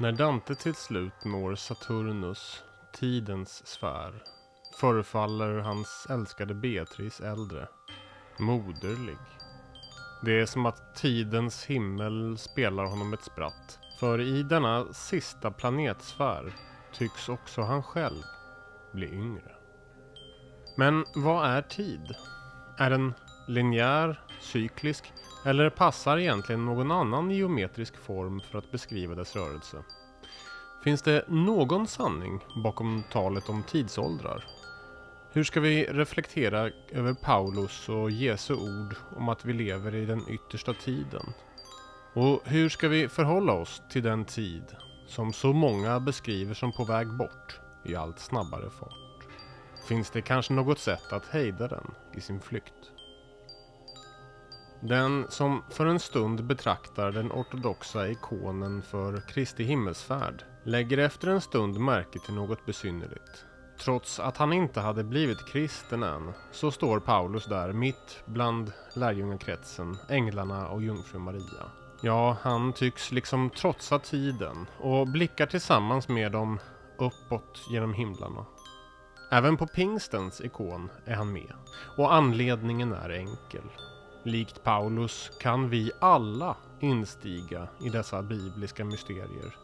När Dante till slut når Saturnus, tidens sfär, förefaller hans älskade Beatrice äldre, moderlig. Det är som att tidens himmel spelar honom ett spratt. För i denna sista planetsfär tycks också han själv bli yngre. Men vad är tid? Är den linjär, cyklisk eller passar egentligen någon annan geometrisk form för att beskriva dess rörelse? Finns det någon sanning bakom talet om tidsåldrar? Hur ska vi reflektera över Paulus och Jesu ord om att vi lever i den yttersta tiden? Och hur ska vi förhålla oss till den tid som så många beskriver som på väg bort i allt snabbare fart? Finns det kanske något sätt att hejda den i sin flykt? Den som för en stund betraktar den ortodoxa ikonen för Kristi himmelsfärd lägger efter en stund märke till något besynnerligt. Trots att han inte hade blivit kristen än så står Paulus där mitt bland lärjungakretsen, änglarna och jungfru Maria. Ja, han tycks liksom trotsa tiden och blickar tillsammans med dem uppåt genom himlarna. Även på pingstens ikon är han med och anledningen är enkel. Likt Paulus kan vi alla instiga i dessa bibliska mysterier.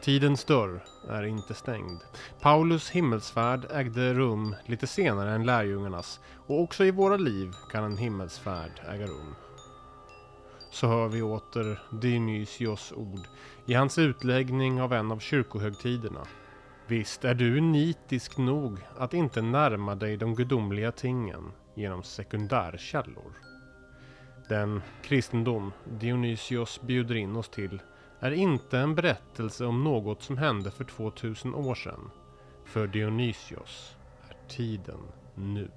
Tidens dörr är inte stängd. Paulus himmelsfärd ägde rum lite senare än lärjungarnas och också i våra liv kan en himmelsfärd äga rum. Så hör vi åter Dionysios ord i hans utläggning av en av kyrkohögtiderna. Visst är du nitisk nog att inte närma dig de gudomliga tingen genom sekundärkällor. Den kristendom Dionysios bjuder in oss till är inte en berättelse om något som hände för 2000 år sedan. För Dionysios är tiden nu.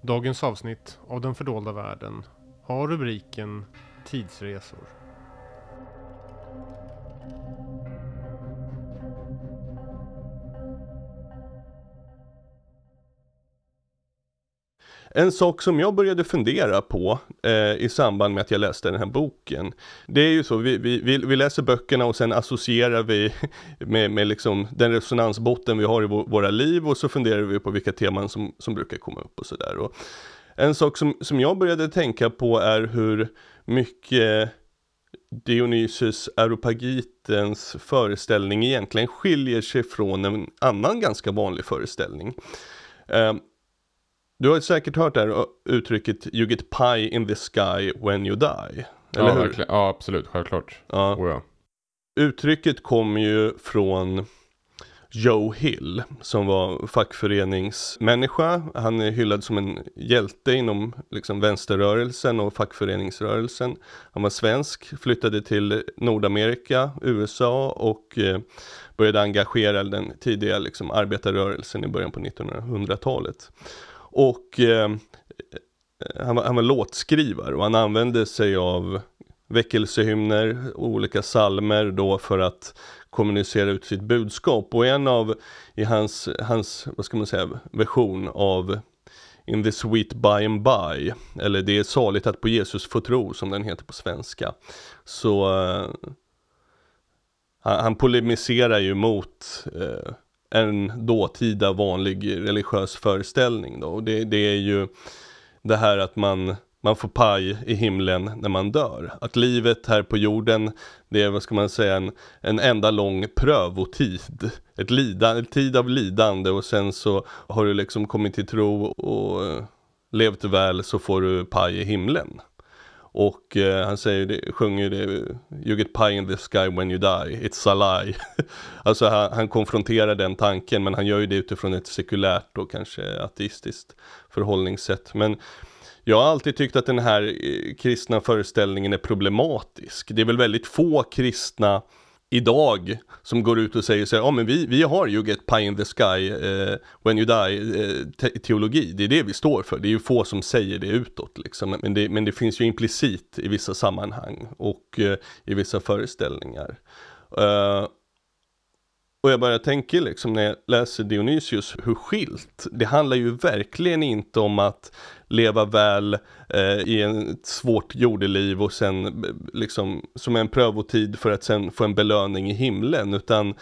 Dagens avsnitt av Den fördolda världen har rubriken Tidsresor. En sak som jag började fundera på eh, i samband med att jag läste den här boken. Det är ju så, vi, vi, vi läser böckerna och sen associerar vi med, med liksom den resonansbotten vi har i våra liv och så funderar vi på vilka teman som, som brukar komma upp och sådär. En sak som, som jag började tänka på är hur mycket Dionysius Areopagitens föreställning egentligen skiljer sig från en annan ganska vanlig föreställning. Eh, du har säkert hört det här uttrycket You get pie in the sky when you die. Eller ja, hur? Verkligen. ja, absolut. Självklart. Ja. Oh, ja. Uttrycket kommer ju från Joe Hill som var fackföreningsmänniska. Han är hyllad som en hjälte inom liksom vänsterrörelsen och fackföreningsrörelsen. Han var svensk, flyttade till Nordamerika, USA och eh, började engagera den tidiga liksom, arbetarrörelsen i början på 1900-talet. Och eh, han, var, han var låtskrivare och han använde sig av väckelsehymner, olika salmer då för att kommunicera ut sitt budskap. Och en av, i hans, hans vad ska man säga, version av In the sweet by and by, eller det är saligt att på Jesus få tro som den heter på svenska. Så uh, han, polemiserar ju mot uh, en dåtida vanlig religiös föreställning då. Och det, det är ju det här att man, man får paj i himlen när man dör. Att livet här på jorden, det är vad ska man säga, en, en enda lång prövotid. Ett lidande, en tid av lidande och sen så har du liksom kommit till tro och eh, levt väl så får du paj i himlen. Och eh, han säger det, sjunger det, You get pie in the sky when you die, it's a lie. alltså han, han, konfronterar den tanken men han gör ju det utifrån ett sekulärt och kanske ateistiskt förhållningssätt. Men jag har alltid tyckt att den här eh, kristna föreställningen är problematisk. Det är väl väldigt få kristna idag som går ut och säger så här, ja men vi, vi har You Get Pie in the Sky, uh, When You Die uh, te teologi, det är det vi står för, det är ju få som säger det utåt liksom, men det, men det finns ju implicit i vissa sammanhang och uh, i vissa föreställningar. Och jag bara tänker liksom när jag läser Dionysius hur skilt. Det handlar ju verkligen inte om att leva väl eh, i ett svårt jordeliv och sen eh, liksom som en prövotid för att sen få en belöning i himlen utan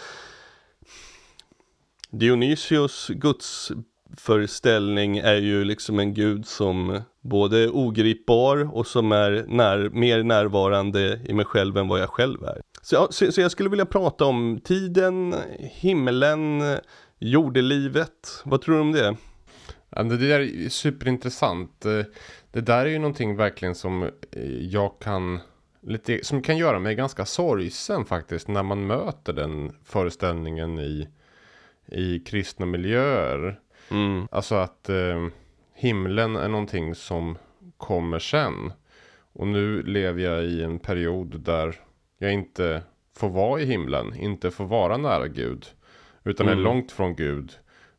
Dionysios gudsföreställning är ju liksom en gud som både ogripbar och som är när, mer närvarande i mig själv än vad jag själv är. Så, så, så jag skulle vilja prata om tiden, himlen, jordelivet. Vad tror du om det? Det där är superintressant. Eh, det där är ju någonting verkligen som eh, jag kan lite, som kan göra mig ganska sorgsen faktiskt när man möter den föreställningen i, i kristna miljöer. Mm. Alltså att eh, himlen är någonting som kommer sen. Och nu lever jag i en period där jag inte får vara i himlen, inte får vara nära Gud. Utan mm. är långt från Gud.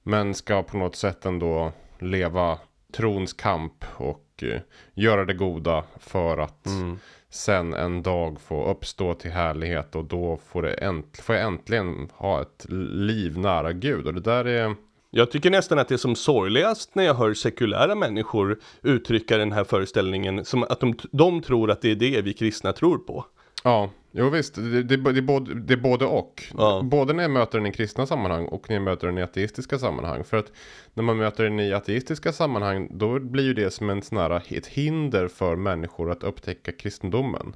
Men ska på något sätt ändå leva trons kamp och uh, göra det goda för att mm. sen en dag få uppstå till härlighet och då får, det änt får jag äntligen ha ett liv nära Gud. Och det där är jag tycker nästan att det är som sorgligast när jag hör sekulära människor uttrycka den här föreställningen som att de, de tror att det är det vi kristna tror på. Ja, jo visst. Det, det, det, är, både, det är både och. Ja. Både när jag möter den i kristna sammanhang och när jag möter den i ateistiska sammanhang. För att när man möter den i ateistiska sammanhang då blir ju det som en sån här, ett hinder för människor att upptäcka kristendomen.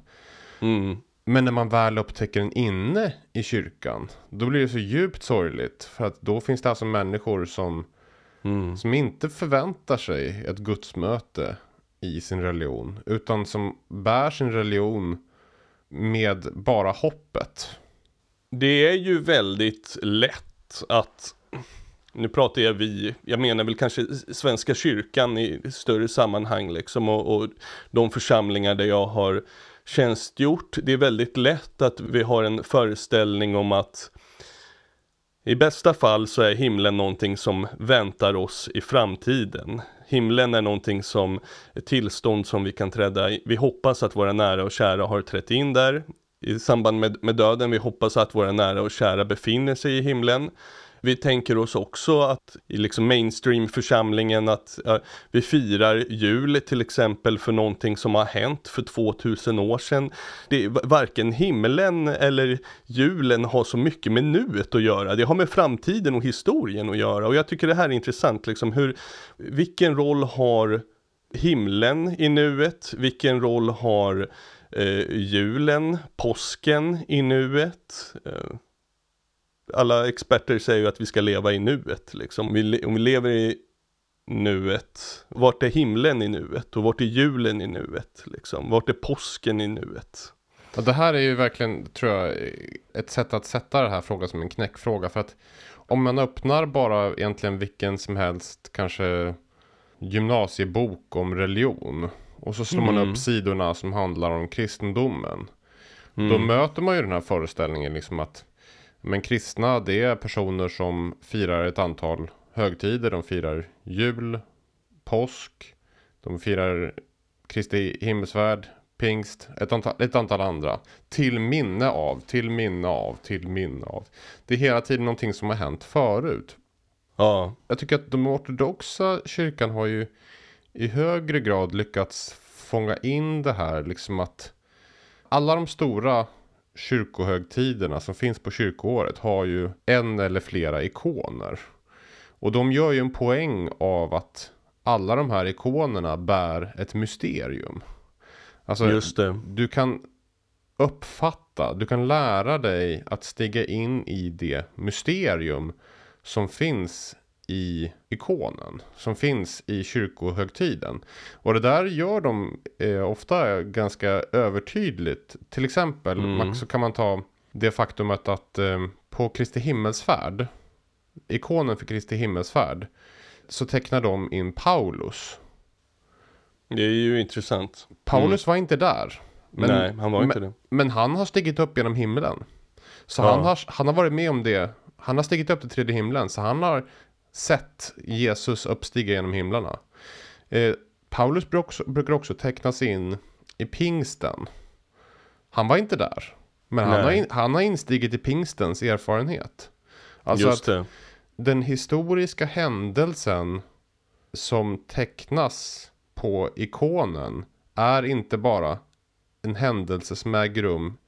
Mm. Men när man väl upptäcker den inne i kyrkan, då blir det så djupt sorgligt. För att då finns det alltså människor som, mm. som inte förväntar sig ett gudsmöte i sin religion. Utan som bär sin religion med bara hoppet. Det är ju väldigt lätt att nu pratar jag vi, jag menar väl kanske Svenska kyrkan i större sammanhang liksom och, och de församlingar där jag har tjänstgjort. Det är väldigt lätt att vi har en föreställning om att i bästa fall så är himlen någonting som väntar oss i framtiden. Himlen är någonting som, ett tillstånd som vi kan träda i. Vi hoppas att våra nära och kära har trätt in där i samband med, med döden. Vi hoppas att våra nära och kära befinner sig i himlen. Vi tänker oss också att i liksom mainstream-församlingen att uh, vi firar jul till exempel för någonting som har hänt för 2000 år sedan. Det, varken himlen eller julen har så mycket med nuet att göra. Det har med framtiden och historien att göra och jag tycker det här är intressant liksom hur, vilken roll har himlen i nuet? Vilken roll har eh, julen, påsken i nuet? Eh, alla experter säger ju att vi ska leva i nuet liksom. Om vi, om vi lever i nuet, vart är himlen i nuet och vart är julen i nuet liksom? Vart är påsken i nuet? Ja, det här är ju verkligen, tror jag, ett sätt att sätta den här frågan som en knäckfråga. För att om man öppnar bara egentligen vilken som helst, kanske gymnasiebok om religion. Och så slår mm. man upp sidorna som handlar om kristendomen. Mm. Då möter man ju den här föreställningen liksom att men kristna det är personer som firar ett antal högtider. De firar jul, påsk, de firar Kristi himmelsfärd, pingst, ett antal, ett antal andra. Till minne av, till minne av, till minne av. Det är hela tiden någonting som har hänt förut. Ja. Jag tycker att de ortodoxa kyrkan har ju i högre grad lyckats fånga in det här liksom att alla de stora kyrkohögtiderna som finns på kyrkoåret har ju en eller flera ikoner. Och de gör ju en poäng av att alla de här ikonerna bär ett mysterium. Alltså, Just det. du kan uppfatta, du kan lära dig att stiga in i det mysterium som finns i ikonen som finns i kyrkohögtiden. Och det där gör de eh, ofta ganska övertydligt. Till exempel mm. så kan man ta det faktumet att eh, på Kristi himmelsfärd, ikonen för Kristi himmelsfärd, så tecknar de in Paulus. Det är ju intressant. Paulus mm. var inte där. Men, Nej, han var inte men, det. Men han har stigit upp genom himlen. Så ja. han, har, han har varit med om det. Han har stigit upp till tredje himlen. Så han har sett Jesus uppstiga genom himlarna. Eh, Paulus brukar också, brukar också tecknas in i pingsten. Han var inte där. Men han har, in, han har instigit i pingstens erfarenhet. Alltså Just att det. den historiska händelsen som tecknas på ikonen är inte bara en händelse som äger rum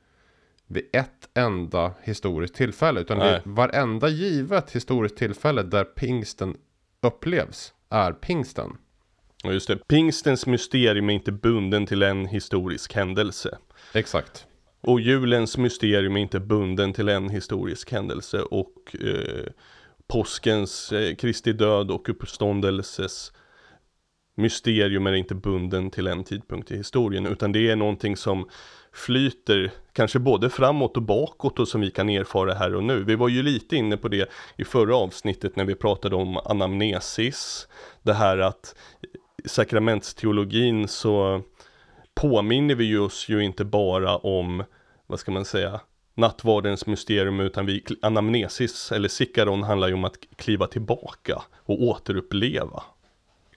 vid ett enda historiskt tillfälle. Utan det är varenda givet historiskt tillfälle där pingsten upplevs är pingsten. Ja, just det. Pingstens mysterium är inte bunden till en historisk händelse. Exakt. Och julens mysterium är inte bunden till en historisk händelse och eh, påskens, eh, Kristi död och uppståndelses mysterium är inte bunden till en tidpunkt i historien utan det är någonting som flyter kanske både framåt och bakåt och som vi kan erfara här och nu. Vi var ju lite inne på det i förra avsnittet när vi pratade om anamnesis. Det här att i sakramentsteologin så påminner vi oss ju inte bara om, vad ska man säga, nattvardens mysterium utan vi, anamnesis eller sikaron handlar ju om att kliva tillbaka och återuppleva.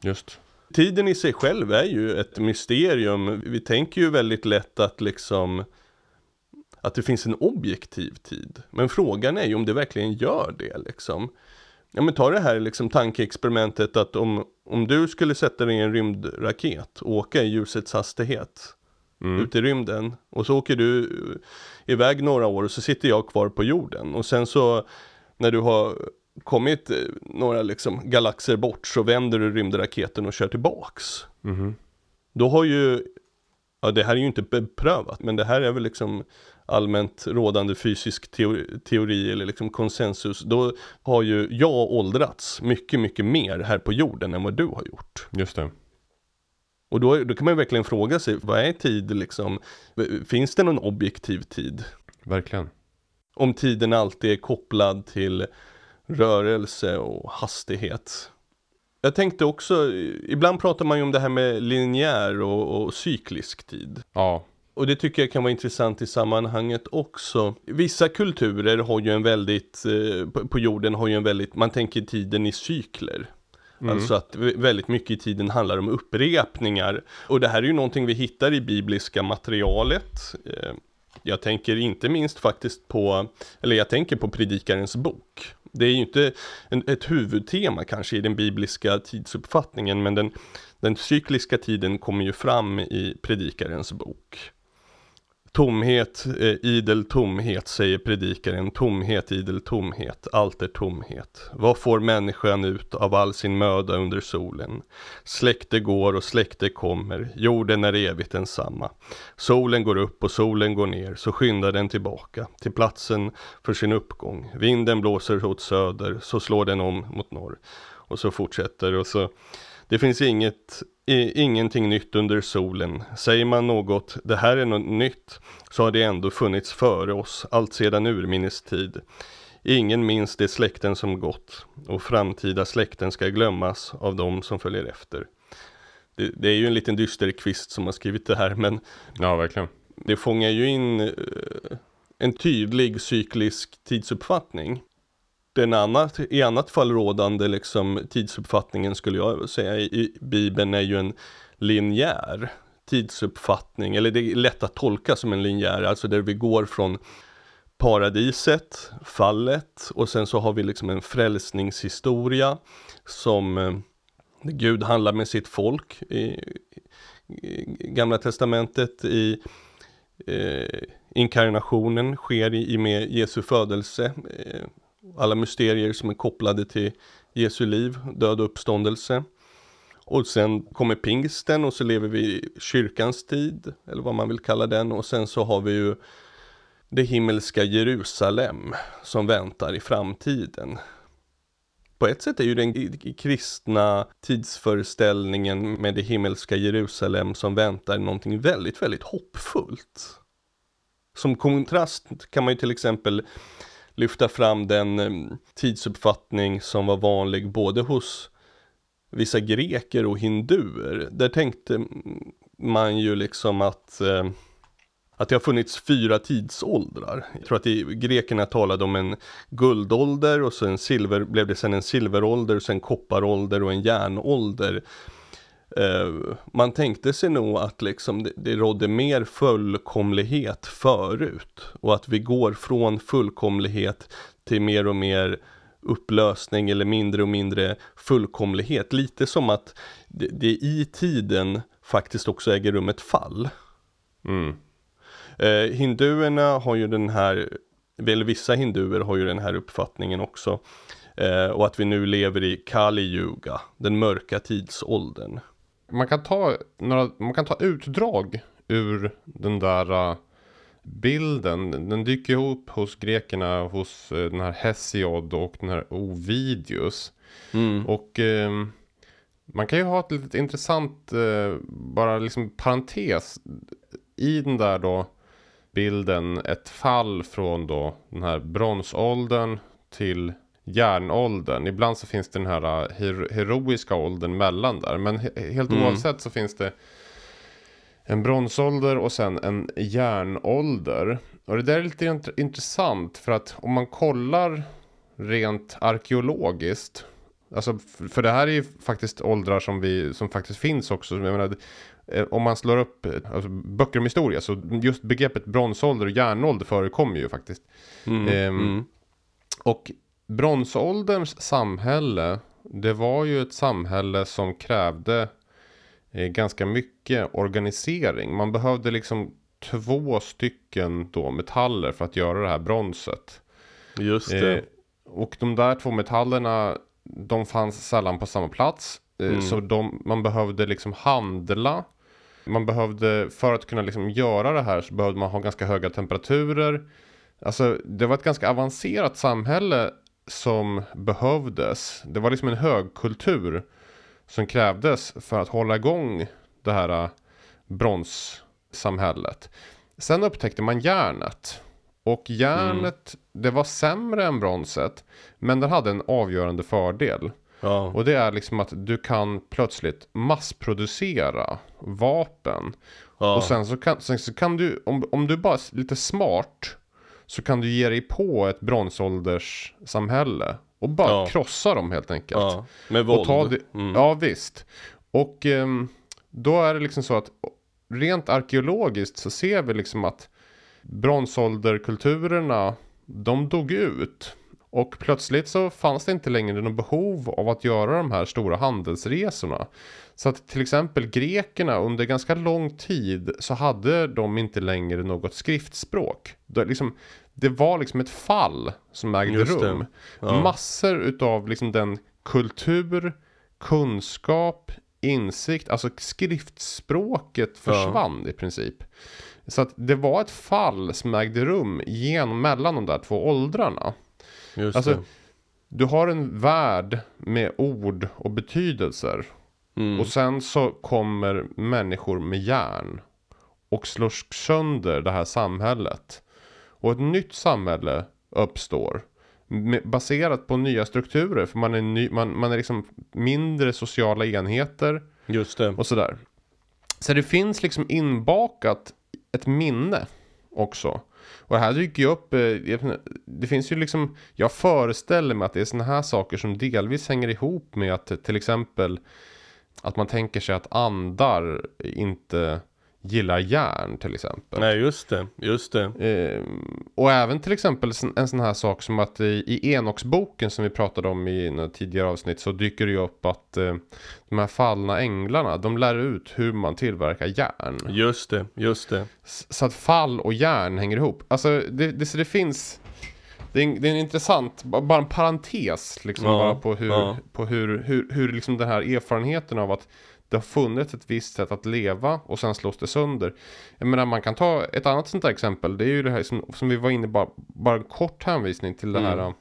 Just. Tiden i sig själv är ju ett mysterium. Vi tänker ju väldigt lätt att liksom att det finns en objektiv tid. Men frågan är ju om det verkligen gör det liksom. Ja men ta det här liksom tankeexperimentet att om, om du skulle sätta dig i en rymdraket och åka i ljusets hastighet Mm. ut i rymden och så åker du iväg några år och så sitter jag kvar på jorden och sen så när du har kommit några liksom galaxer bort så vänder du rymdraketen och kör tillbaks. Mhm. Då har ju, ja det här är ju inte beprövat, men det här är väl liksom allmänt rådande fysisk teori, teori eller liksom konsensus. Då har ju jag åldrats mycket, mycket mer här på jorden än vad du har gjort. Just det. Och då, då kan man ju verkligen fråga sig, vad är tid liksom? Finns det någon objektiv tid? Verkligen. Om tiden alltid är kopplad till rörelse och hastighet. Jag tänkte också, ibland pratar man ju om det här med linjär och, och cyklisk tid. Ja. Och det tycker jag kan vara intressant i sammanhanget också. Vissa kulturer har ju en väldigt, eh, på, jorden har ju en väldigt, man tänker tiden i cykler. Alltså att vä- väldigt mycket i tiden handlar om upprepningar. Och det här är ju någonting vi hittar i bibliska materialet. Eh, Jag tänker inte minst faktiskt på, eller jag tänker på Predikarens bok. Det är ju inte en, ett huvudtema kanske i den bibliska tidsuppfattningen, men den, den cykliska tiden kommer ju fram i Predikarens bok. Tomhet, eh, idel tomhet, säger predikaren. Tomhet, idel tomhet, allt är tomhet. Vad får människan ut av all sin möda under solen? Släkte går och släkte kommer, jorden är evigt densamma. Solen går upp och solen går ner, så skyndar den tillbaka till platsen för sin uppgång. Vinden blåser åt söder, så slår den om mot norr. Och så fortsätter och så det finns inget, i, ingenting nytt under solen. Säger man något, det här är något nytt, så har det ändå funnits före oss, allt sedan urminnes tid. Ingen minns de släkten som gått, och framtida släkten ska glömmas av dem som följer efter. Det, det är ju en liten dysterkvist som har skrivit det här, men Ja, verkligen. det fångar ju in eh, en tydlig cyklisk tidsuppfattning. Den annat, i annat fall rådande liksom, tidsuppfattningen skulle jag säga i, i Bibeln är ju en linjär tidsuppfattning, eller det är lätt att tolka som en linjär, alltså där vi går från paradiset, fallet och sen så har vi liksom en frälsningshistoria som eh, Gud handlar med sitt folk i, i Gamla Testamentet i eh, inkarnationen sker i, i med Jesu födelse. Eh, alla mysterier som är kopplade till Jesu liv, död och uppståndelse. Och sen kommer pingsten och så lever vi i kyrkans tid, eller vad man vill kalla den. Och sen så har vi ju det himmelska Jerusalem som väntar i framtiden. På ett sätt är ju den kristna tidsföreställningen med det himmelska Jerusalem som väntar någonting väldigt, väldigt hoppfullt. Som kontrast kan man ju till exempel lyfta fram den eh, tidsuppfattning som var vanlig både hos vissa greker och hinduer. Där tänkte man ju liksom att eh, att det har funnits fyra tidsåldrar. Jag tror att det, grekerna talade om en guldålder och sen silver, blev det sen en silverålder, sen kopparålder och en järnålder. Eh, man tänkte sig nog att liksom det, det rådde mer fullkomlighet förut och att vi går från fullkomlighet till mer och mer upplösning eller mindre och mindre fullkomlighet. Lite som att det, det i tiden faktiskt också äger rum ett fall. Mm. Eh, hinduerna har ju den här, eller vissa hinduer har ju den här uppfattningen också. Eh, och att vi nu lever i Kali Yuga, den mörka tidsåldern. Man kan ta, några, man kan ta utdrag ur den där uh, bilden. Den dyker ihop hos grekerna, hos uh, den här Hesiod och den här Ovidius. Mm. Och eh, man kan ju ha ett litet intressant, eh, bara liksom parentes. I den där då bilden ett fall från då den här bronsåldern till järnåldern. Ibland så finns det den här uh, her heroiska åldern mellan där. Men he helt Mm. oavsett så finns det en bronsålder och sen en järnålder. Och det där är lite int intressant för att om man kollar rent arkeologiskt. Alltså för det här är ju faktiskt åldrar som, vi, som faktiskt finns också. Jag menar, eh, om man slår upp eh, alltså, böcker om historia så just begreppet bronsålder och järnålder förekommer ju faktiskt. Mm. Ehm, Mm. Och bronsålderns samhälle, det var ju ett samhälle som krävde eh, ganska mycket organisering. Man behövde liksom två stycken då metaller för att göra det här bronset. Just det. Eh, och de där två metallerna, de fanns sällan på samma plats. Eh, Mm. Så de, man behövde liksom handla. Man behövde, för att kunna liksom göra det här så behövde man ha ganska höga temperaturer. Alltså det var ett ganska avancerat samhälle som behövdes. Det var liksom en högkultur som krävdes för att hålla igång det här eh, bronssamhället. Sen upptäckte man järnet. Och järnet, det var sämre än bronset. Men det hade en avgörande fördel. ja. Och det är liksom att du kan plötsligt massproducera vapen. ja. Och sen så kan, sen så kan du, om, om du bara är lite smart. Så kan du ge dig på ett bronsålderssamhälle. Och bara Ja. krossa dem helt enkelt. ja. Med våld. Och ta det, Mm. Ja visst. Och ehm, då är det liksom så att rent arkeologiskt så ser vi liksom att bronsålderkulturerna de dog ut. Och plötsligt så fanns det inte längre något behov av att göra de här stora handelsresorna. Så att till exempel grekerna under ganska lång tid så hade de inte längre något skriftspråk. Det, liksom, det var liksom ett fall som ägde rum. Ja. Massor utav liksom den kultur, kunskap, insikt, alltså skriftspråket försvann i princip. Så att det var ett fall som ägde rum genom mellan de där två åldrarna. Just Alltså, det. Du har en värld med ord och betydelser. Mm. Och sen så kommer människor med järn. Och slår sönder det här samhället. Och ett nytt samhälle uppstår. Med, baserat på nya strukturer. För man är, ny, man, man är liksom mindre sociala enheter. Just det. Och sådär. Så det finns liksom inbakat ett minne också. Och det här dyker ju upp, eh, det finns ju liksom, jag föreställer mig att det är sådana här saker som delvis hänger ihop med att eh, till exempel att man tänker sig att andar inte gillar järn till exempel. Nej, just det. Just det. Eh, och även till exempel en- sån här sak som att i, i Enoksboken som vi pratade om i några tidigare avsnitt så dyker det ju upp att eh, de här fallna änglarna de lär ut hur man tillverkar järn. Just det. Just det. Så att fall och järn hänger ihop. Alltså det, det, så det finns det är, en, det är en intressant, ba- bara en parentes liksom Ja, bara på hur, ja. på hur, hur, hur liksom den här erfarenheten av att det har funnits ett visst sätt att leva och sen slås det sönder. Jag menar man kan ta ett annat sånt där exempel. Det är ju det här som, som vi var inne bara, bara en kort hänvisning till det här. Mm.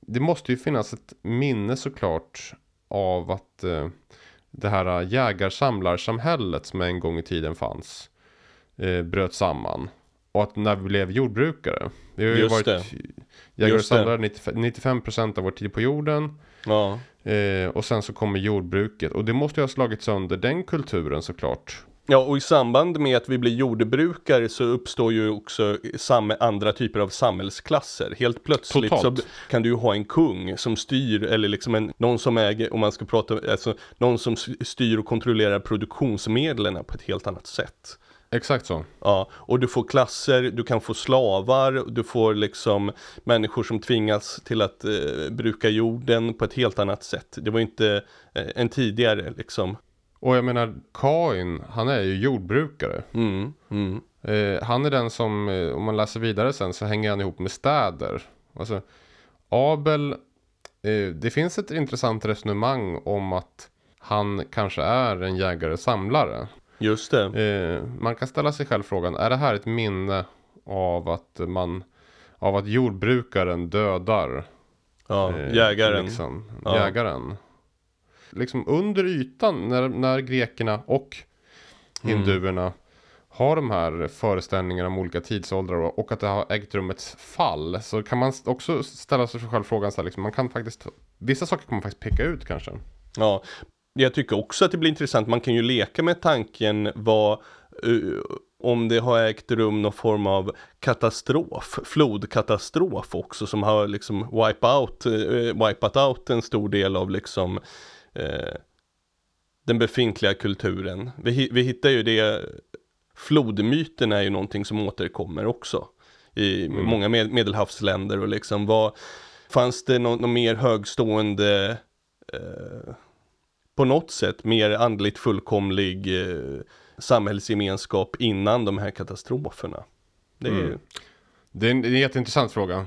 Det måste ju finnas ett minne såklart av att eh, det här jägar-samlarsamhället som en gång i tiden fanns eh, bröt samman. Och att när vi blev jordbrukare. Vi har ju Just varit det. jägare och samlare 95 95% av vår tid på jorden. Ja. Eh, och sen så kommer jordbruket. Och det måste ju ha slagit sönder den kulturen såklart. Ja, och i samband med att vi blir jordbrukare så uppstår ju också andra typer av samhällsklasser. Helt plötsligt så Totalt. b- kan du ju ha en kung som styr, eller liksom en, någon som äger, om man ska prata, alltså någon som styr och kontrollerar produktionsmedlen på ett helt annat sätt. Exakt så. Ja, och du får klasser, du kan få slavar, du får liksom människor som tvingas till att eh, bruka jorden på ett helt annat sätt. Det var inte eh, en tidigare liksom. Och jag menar, Kain, han är ju jordbrukare. Mm, mm, Eh, han är den som, eh, om man läser vidare sen, så hänger han ihop med städer. Alltså, Abel, eh, det finns ett intressant resonemang om att han kanske är en jägare-samlare. Just det. Eh, man kan ställa sig själv frågan, är det här ett minne av att man, av att jordbrukaren dödar Ja, eh, jägaren. Liksom, Ja. Jägaren. Liksom under ytan när, när grekerna och Mm. hinduerna har de här föreställningarna om olika tidsåldrar och, och att det har ägt rum ett fall. Så kan man också ställa sig själv frågan så här, liksom, man kan faktiskt, vissa saker kan man faktiskt peka ut kanske. Ja, jag tycker också att det blir intressant. Man kan ju leka med tanken vad eh, om det har ägt rum någon form av katastrof, flodkatastrof också som har liksom wipe out, eh, wipat out en stor del av liksom eh, den befintliga kulturen. Vi, vi hittar ju det, flodmyten är ju någonting som återkommer också i många med, medelhavsländer och liksom vad fanns det någon, någon mer högstående eh, på något sätt mer andligt fullkomlig eh, samhällsgemenskap innan de här katastroferna. Det är ju... Mm. Det är en, det är en jätteintressant fråga.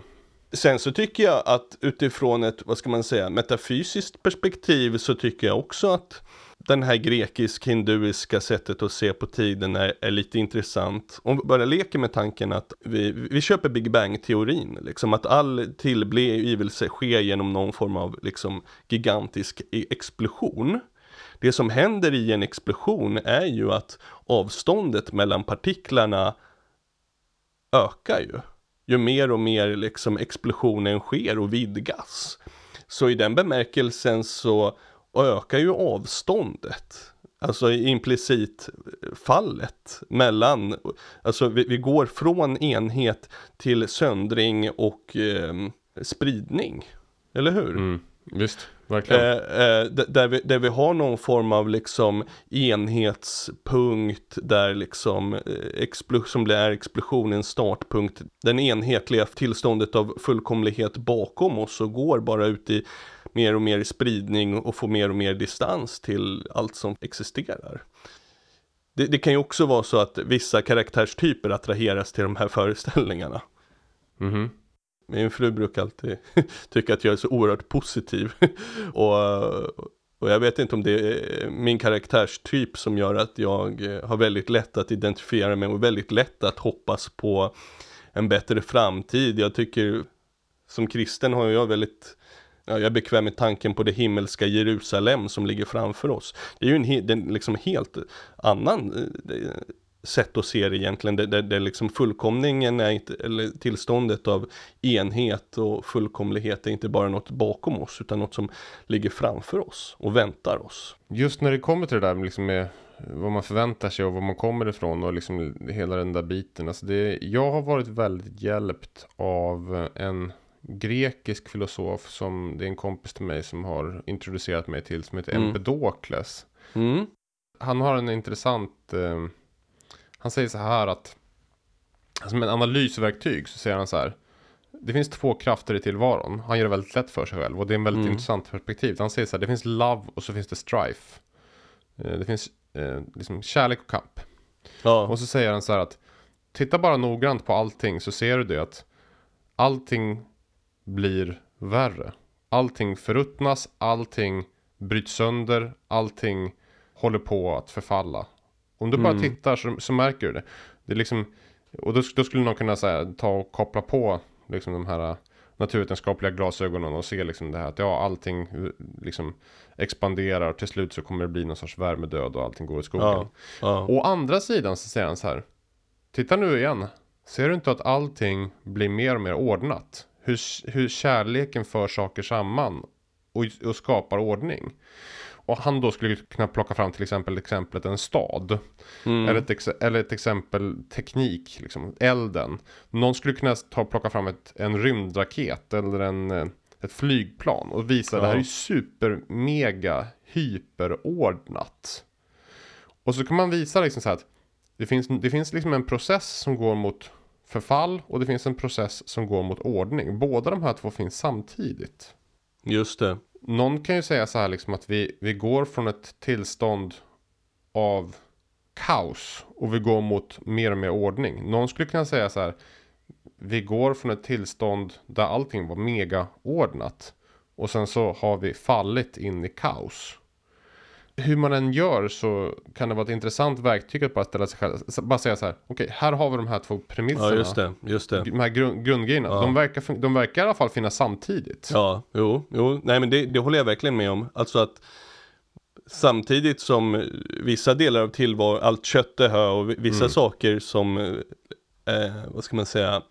Sen så tycker jag att utifrån ett, vad ska man säga, metafysiskt perspektiv så tycker jag också att den här grekisk-hinduiska sättet att se på tiden är, är lite intressant. Om vi bara leker med tanken att vi, vi köper Big Bang-teorin, liksom att all tillblivelse sker genom någon form av liksom gigantisk e- explosion. Det som händer i en explosion är ju att avståndet mellan partiklarna ökar ju. Ju mer och mer liksom explosionen sker och vidgas. Så i den bemärkelsen så ökar ju avståndet. Alltså implicit fallet mellan, alltså vi, vi går från enhet till söndring och eh, spridning. Eller hur? Mm. Visst, verkligen. Eh, eh, där, vi, där vi har någon form av liksom enhetspunkt där liksom eh, som blir explosionens startpunkt. Den enhetliga tillståndet av fullkomlighet bakom oss och går bara ut i mer och mer spridning och får mer och mer distans till allt som existerar. Det, det kan ju också vara så att vissa karaktärstyper attraheras till de här föreställningarna. Mhm. Min fru brukar alltid tycka att jag är så oerhört positiv. och, och jag vet inte om det är min karaktärstyp som gör att jag har väldigt lätt att identifiera mig och väldigt lätt att hoppas på en bättre framtid. Jag tycker som kristen har jag väldigt jag är bekväm med tanken på det himmelska Jerusalem som ligger framför oss. Det är ju en, he- en liksom helt annan eh, sätt att se det egentligen. Det, det, det liksom fullkomningen är inte, eller tillståndet av enhet och fullkomlighet är inte bara något bakom oss utan något som ligger framför oss och väntar oss. Just när det kommer till det där liksom med vad man förväntar sig och var man kommer ifrån och liksom hela den där biten. Alltså det, jag har varit väldigt hjälpt av en grekisk filosof som det är en kompis till mig som har introducerat mig till som heter Mm. Empedokles. Mm, Han har en intressant, eh, han säger så här att som en analysverktyg så säger han så här. Det finns två krafter i tillvaron. Han gör det väldigt lätt för sig själv och det är en väldigt Mm. intressant perspektiv. Han säger så här, det finns love och så finns det strife. Eh, Det finns eh, liksom kärlek och kamp. ja, Och så säger han så här att titta bara noggrant på allting så ser du det att allting blir värre. Allting förruttnas, allting bryts sönder, allting håller på att förfalla. Om du bara Mm. tittar så, så märker du det. Det är liksom, och då, då skulle någon kunna säga, ta och koppla på liksom de här naturvetenskapliga glasögonen och se liksom det här att ja, allting eh, liksom expanderar och till slut så kommer det bli någon sorts värmedöd och allting går åt skogen. ja, ja, Å andra sidan så säger han så här. Titta nu igen. Ser du inte att allting blir mer och mer ordnat? Hur, hur kärleken för saker samman och, och skapar ordning. Och han då skulle kunna plocka fram till exempel exemplet en stad. mm, Eller, ett ex, eller ett exempel teknik, liksom elden. Någon skulle kunna ta plocka fram ett, en rymdraket eller en, eh, ett flygplan och visa Ja. det här är super, mega, hyperordnat. Och så kan man visa liksom så här att det finns, det finns liksom en process som går mot förfall och det finns en process som går mot ordning. Båda de här två finns samtidigt. Just det. Någon kan ju säga så här liksom att vi, vi går från ett tillstånd av kaos och vi går mot mer och mer ordning. Någon skulle kunna säga så här. Vi går från ett tillstånd där allting var mega ordnat och sen så har vi fallit in i kaos. Hur man än gör så kan det vara ett intressant verktyg att bara ställa sig själv. Bara säga så här. Okej, okay, här har vi de här två premisserna. Ja, just det. Just det. De här grund, grundgrejerna. Ja. De, verkar, de verkar i alla fall finnas samtidigt. Ja, jo, jo. Nej men det, det håller jag verkligen med om. Alltså att samtidigt som vissa delar av tillvaron, allt kött är hö och vissa mm. saker som, eh, vad ska man säga,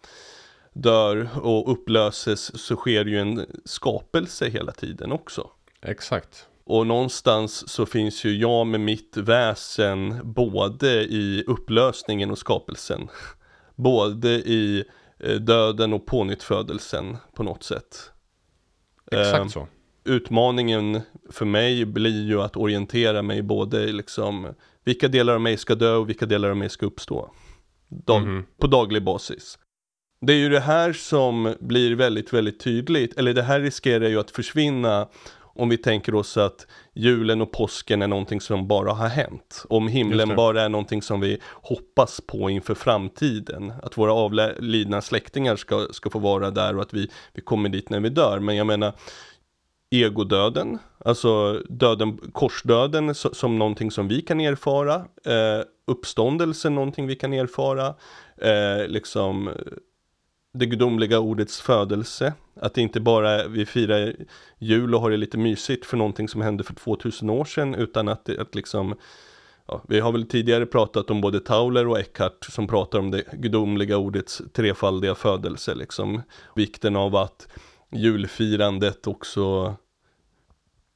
dör och upplöses så sker ju en skapelse hela tiden också. Exakt. Och någonstans så finns ju jag med mitt väsen både i upplösningen och skapelsen. Både i eh, döden och pånyttfödelsen på något sätt. Exakt eh, så. Utmaningen för mig blir ju att orientera mig både liksom vilka delar av mig ska dö och vilka delar av mig ska uppstå. Dag mm -hmm. På daglig basis. Det är ju det här som blir väldigt, väldigt tydligt, eller det här riskerar ju att försvinna om vi tänker oss att julen och påsken är någonting som bara har hänt. Om himlen bara är någonting som vi hoppas på inför framtiden. Att våra avlidna släktingar ska, ska få vara där och att vi, vi kommer dit när vi dör. Men jag menar, egodöden, alltså döden, korsdöden som någonting som vi kan erfara, eh, uppståndelsen någonting vi kan erfara, eh, liksom det gudomliga ordets födelse. Att det inte bara vi firar jul och har det lite mysigt för någonting som hände för 2000 år sedan utan att, det, att liksom ja, Vi har väl tidigare pratat om både Tauler och Eckhart som pratar om det gudomliga ordets trefaldiga födelse liksom. Vikten av att julfirandet också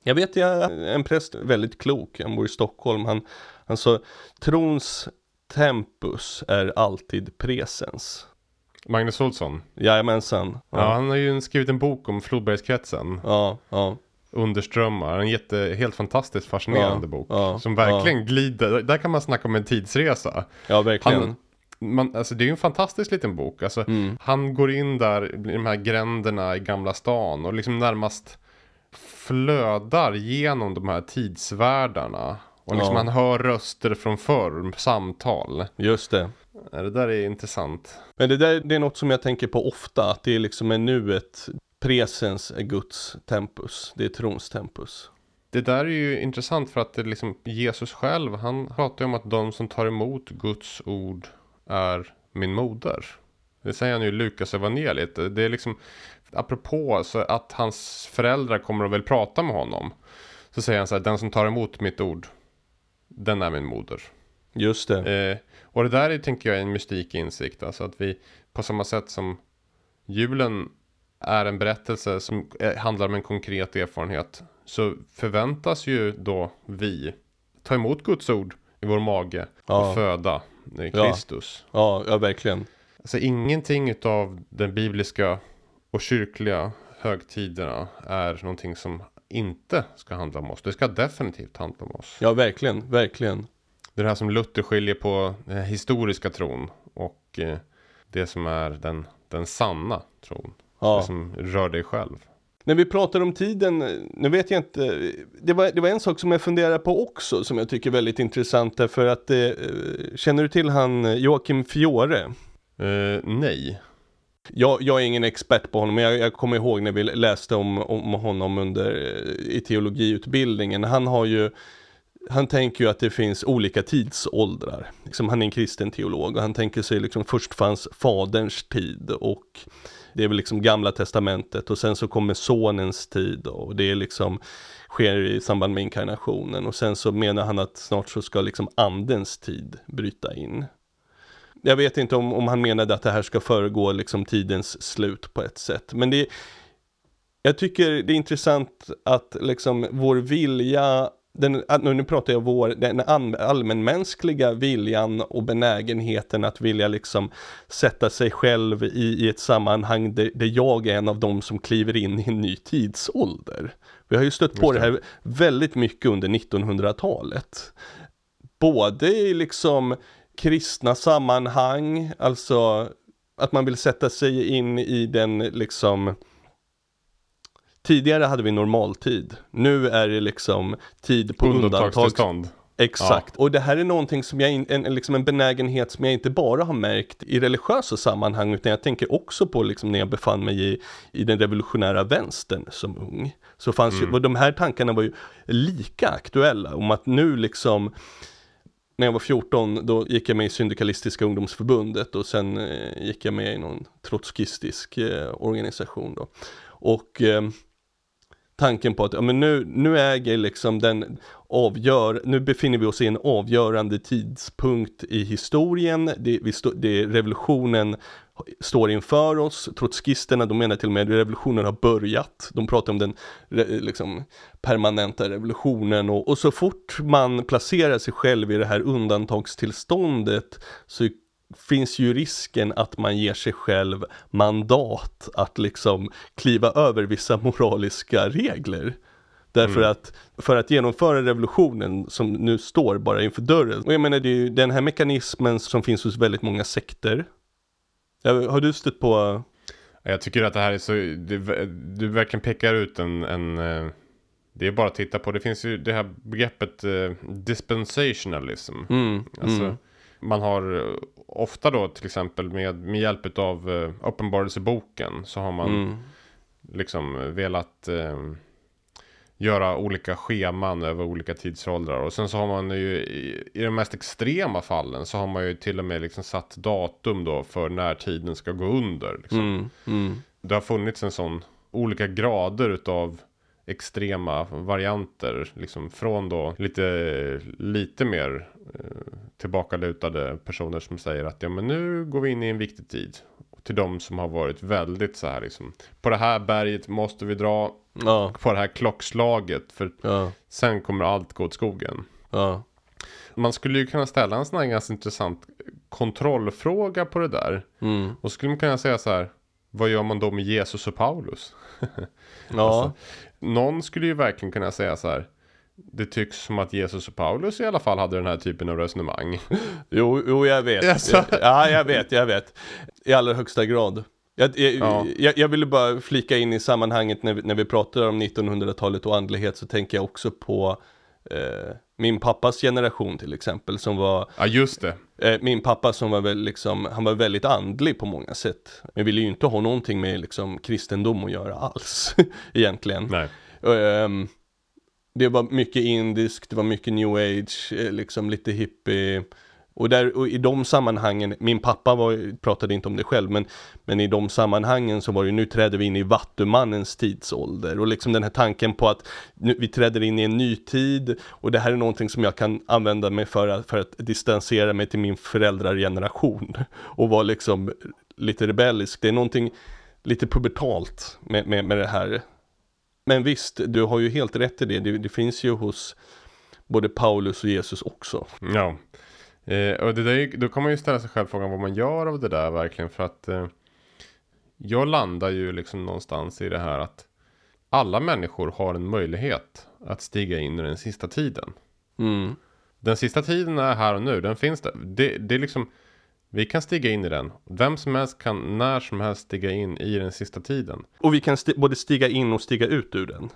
Jag vet jag en präst, väldigt klok, han bor i Stockholm, han, han sa trons tempus är alltid presens. Magnus Olsson? Jajamensan. Ja. ja, han har ju skrivit en bok om Flodbergskretsen. Ja, ja. Underströmmar, en jätte, helt fantastiskt fascinerande ja, bok. Ja, som verkligen ja. glider, där kan man snacka om en tidsresa. Ja, verkligen. Han, man, alltså det är ju en fantastisk liten bok. Alltså, mm. Han går in där i de här gränderna i Gamla stan och liksom närmast flödar genom de här tidsvärldarna. Och liksom han hör röster från förr, samtal. Just det. Det där är intressant. Men det där det är något som jag tänker på ofta, att det är liksom är nuet. Presens är Guds tempus, det är trons tempus. Det där är ju intressant för att det liksom Jesus själv, han pratar ju om att de som tar emot Guds ord är min moder. Det säger han ju i Lukas evangeliet. Det är liksom, apropå så att hans föräldrar kommer att väl prata med honom. Så säger han så här, den som tar emot mitt ord, den är min moder. Just det. Eh, och det där är, tänker jag är en mystik insikt. Alltså att vi på samma sätt som julen är en berättelse som handlar om en konkret erfarenhet. Så förväntas ju då vi ta emot Guds ord i vår mage ja. och föda Kristus. Ja. ja, ja verkligen. Alltså ingenting av den bibliska och kyrkliga högtiderna är någonting som inte ska handla om oss. Det ska definitivt handla om oss. Ja, verkligen, verkligen. Det är det här som Luther skiljer på den historiska tron och eh, det som är den, den sanna tron. Ja. Det som rör dig själv. När vi pratar om tiden, nu vet jag inte, det var, det var en sak som jag funderar på också som jag tycker är väldigt intressant därför att, eh, känner du till han Joakim Fiore? Uh, nej. Jag, jag, är ingen expert på honom, men jag, jag kommer ihåg när vi läste om, om honom under, i teologiutbildningen. Han har ju han tänker ju att det finns olika tidsåldrar. Liksom han är en kristen teolog och han tänker sig liksom först fanns faderns tid och det är väl liksom gamla testamentet och sen så kommer sonens tid och det är liksom sker i samband med inkarnationen och sen så menar han att snart så ska liksom andens tid bryta in. Jag vet inte om, om han menade att det här ska föregå liksom tidens slut på ett sätt men det jag tycker det är intressant att liksom vår vilja den, nu pratar jag vår, den allmänmänskliga viljan och benägenheten att vilja liksom sätta sig själv i, i ett sammanhang där, där, jag är en av dem som kliver in i en ny tidsålder. Vi har ju stött på det. det här väldigt mycket under 1900-talet. Både i liksom kristna sammanhang, alltså att man vill sätta sig in i den liksom Tidigare hade vi normaltid, nu är det liksom tid på undantag. Undantagstillstånd. Exakt, och det här är någonting som jag, in- en, liksom en benägenhet som jag inte bara har märkt i religiösa sammanhang, utan jag tänker också på liksom när jag befann mig i, i den revolutionära vänstern som ung. Så fanns ju, och de här tankarna var ju lika aktuella, om att nu liksom när jag var 14 då gick jag med i Syndikalistiska ungdomsförbundet och sen eh, gick jag med i någon trotskistisk eh, organisation då. Och eh, tanken på att ja, men nu, nu äger liksom den avgör, nu befinner vi oss i en avgörande tidpunkt i historien, det, vi stå, det, revolutionen står inför oss, trotskisterna de menar till och med att revolutionen har börjat, de pratar om den re, liksom, permanenta revolutionen och, och så fort man placerar sig själv i det här undantagstillståndet så finns ju risken att man ger sig själv mandat att liksom kliva över vissa moraliska regler. Därför att för att genomföra revolutionen som nu står bara inför dörren. Och jag menar det är ju den här mekanismen som finns hos väldigt många sekter. Har du stött på Jag tycker att det här är så, det, du verkligen pekar ut en, en eh, det är bara att titta på, det finns ju det här begreppet eh, dispensationalism. mm, Alltså, mm, Man har eh, ofta då till exempel med, med hjälp av eh, uppenbarelseboken så har man mm, liksom velat eh, göra olika scheman över olika tidsåldrar. Och sen så har man ju i, i de mest extrema fallen så har man ju till och med liksom satt datum då för när tiden ska gå under. Liksom. mm, mm, Det har funnits en sån olika grader utav extrema varianter. Liksom från då lite, lite mer eh, tillbakalutade personer som säger att ja men nu går vi in i en viktig tid. Till de som har varit väldigt så här liksom. På det här berget måste vi dra ja, på det här klockslaget. För ja, sen kommer allt gå åt skogen. ja, Man skulle ju kunna ställa en sån här ganska intressant kontrollfråga på det där. mm, Och skulle man kunna säga så här. Vad gör man då med Jesus och Paulus? ja, Någon skulle ju verkligen kunna säga så här. Det tycks som att Jesus och Paulus i alla fall hade den här typen av resonemang. Jo, jo jag vet. Jaså? Ja, jag vet, jag vet. I allra högsta grad. Jag, jag, Ja. jag, jag ville bara flika in i sammanhanget när vi, när vi pratar om 1900-talet och andlighet så tänker jag också på eh, min pappas generation till exempel som var Ja just det. eh, min pappa som var väl liksom, han var väldigt andlig på många sätt. Men ville ju inte ha någonting med liksom kristendom att göra alls egentligen. Nej. Ehm, det var mycket indiskt, det var mycket new age, eh, liksom lite hippie. Och, där, och i de sammanhangen, min pappa var, pratade inte om det själv, men, men i de sammanhangen så var det ju, nu träder vi in i vattumannens tidsålder. Och liksom den här tanken på att nu, vi träder in i en ny tid. Och det här är någonting som jag kan använda mig för att, för att distansera mig till min föräldrageneration. Och vara liksom lite rebellisk. Det är någonting lite pubertalt med, med, med det här. Men visst, du har ju helt rätt i det. Det, det finns ju hos både Paulus och Jesus också. Ja. Eh, och det där, då kan man ju ställa sig själv frågan vad man gör av det där verkligen. För att eh, jag landar ju liksom någonstans i det här att alla människor har en möjlighet att stiga in i den sista tiden. Mm. Den sista tiden är här och nu, den finns där. Det, det är liksom, vi kan stiga in i den. Vem som helst kan när som helst stiga in i den sista tiden. Och vi kan sti- både stiga in och stiga ut ur den.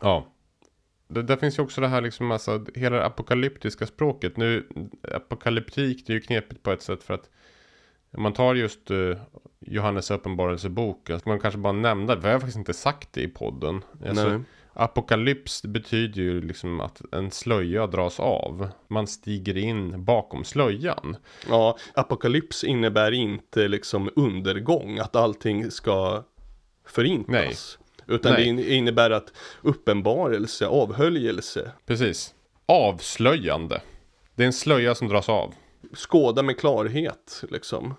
Ja. Det, där finns ju också det här liksom, alltså, hela det apokalyptiska språket. Nu, apokalyptik, det är ju knepigt på ett sätt för att om man tar just uh, Johannes uppenbarelsebok, ska man kanske bara nämna det, jag har faktiskt inte sagt det i podden. Alltså, Nej. Apokalyps betyder ju liksom att en slöja dras av. Man stiger in bakom slöjan. Ja, apokalyps innebär inte liksom undergång, att allting ska förintas. Utan Nej. det in- innebär att uppenbarelse, avhöljelse, Precis. Avslöjande. Det är en slöja som dras av. skåda med klarhet liksom.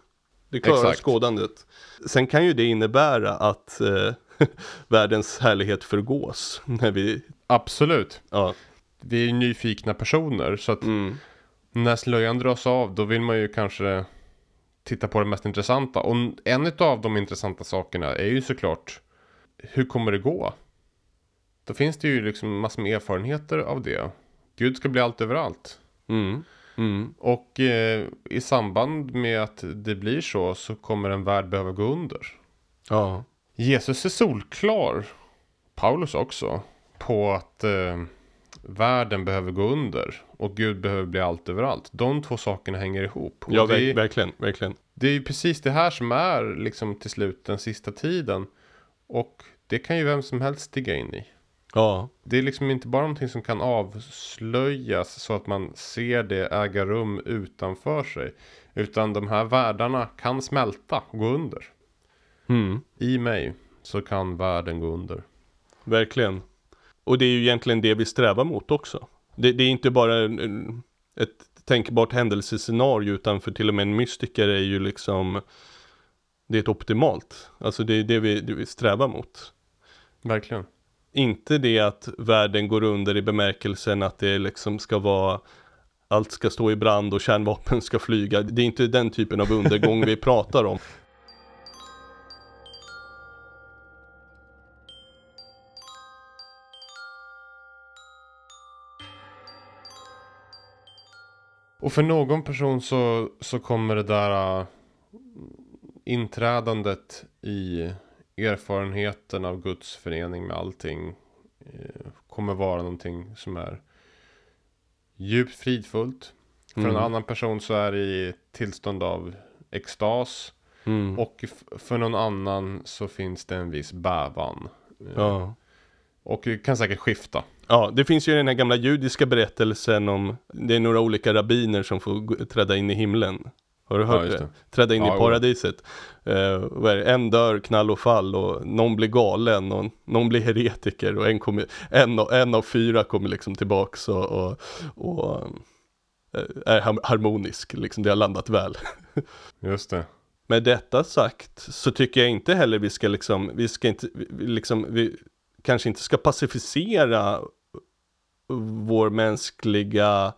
Det klara Exakt. skådandet. Sen kan ju det innebära att eh, världens härlighet förgås när vi, Absolut. ja, Vi är ju nyfikna personer så att mm, när slöjan dras av då vill man ju kanske titta på det mest intressanta. Och en av de intressanta sakerna är ju såklart hur kommer det gå? Då finns det ju liksom massor med erfarenheter av det. Gud ska bli allt överallt. mm, Mm. Och eh, i samband med att det blir så så kommer en värld behöva gå under. Ja. Jesus är solklar, Paulus också, på att eh, världen behöver gå under och Gud behöver bli allt överallt. De två sakerna hänger ihop. Och Ja, det, verk- verkligen, verkligen. det är ju precis det här som är liksom till slut den sista tiden. Och det kan ju vem som helst stiga in i. Ja. Det är liksom inte bara någonting som kan avslöjas så att man ser det äga rum utanför sig. Utan de här världarna kan smälta och gå under. Mm. I mig så kan världen gå under. Verkligen. Och det är ju egentligen det vi strävar mot också. Det, det är inte bara ett tänkbart händelsescenario utan för till och med en mystiker är ju liksom Det är ett optimalt. Alltså det är det vi, det vi strävar mot. Verkligen. Inte det att världen går under i bemärkelsen att det liksom ska vara Allt ska stå i brand och kärnvapen ska flyga. Det är inte den typen av undergång vi pratar om. Och för någon person så, så kommer det där äh, inträdandet i erfarenheten av Guds förening med allting eh, kommer vara någonting som är djupt fridfullt. För en Mm. annan person så är det i tillstånd av extas. Mm. Och för någon annan så finns det en viss bävan. Eh, Ja. Och kan säkert skifta. Ja, det finns ju den här gamla judiska berättelsen om Det är några olika rabbiner som får träda in i himlen Har du hört just det? det. Träda in Ja, i paradiset uh? En dör knall och fall och någon blir galen och någon blir heretiker och en, kommer, en, av- en av fyra kommer liksom tillbaks och, och, och eh, är har- harmonisk, liksom det har landat väl Just det. Med detta sagt så tycker jag inte heller vi ska liksom, vi ska inte, liksom, vi kanske inte ska pacificera vår mänskliga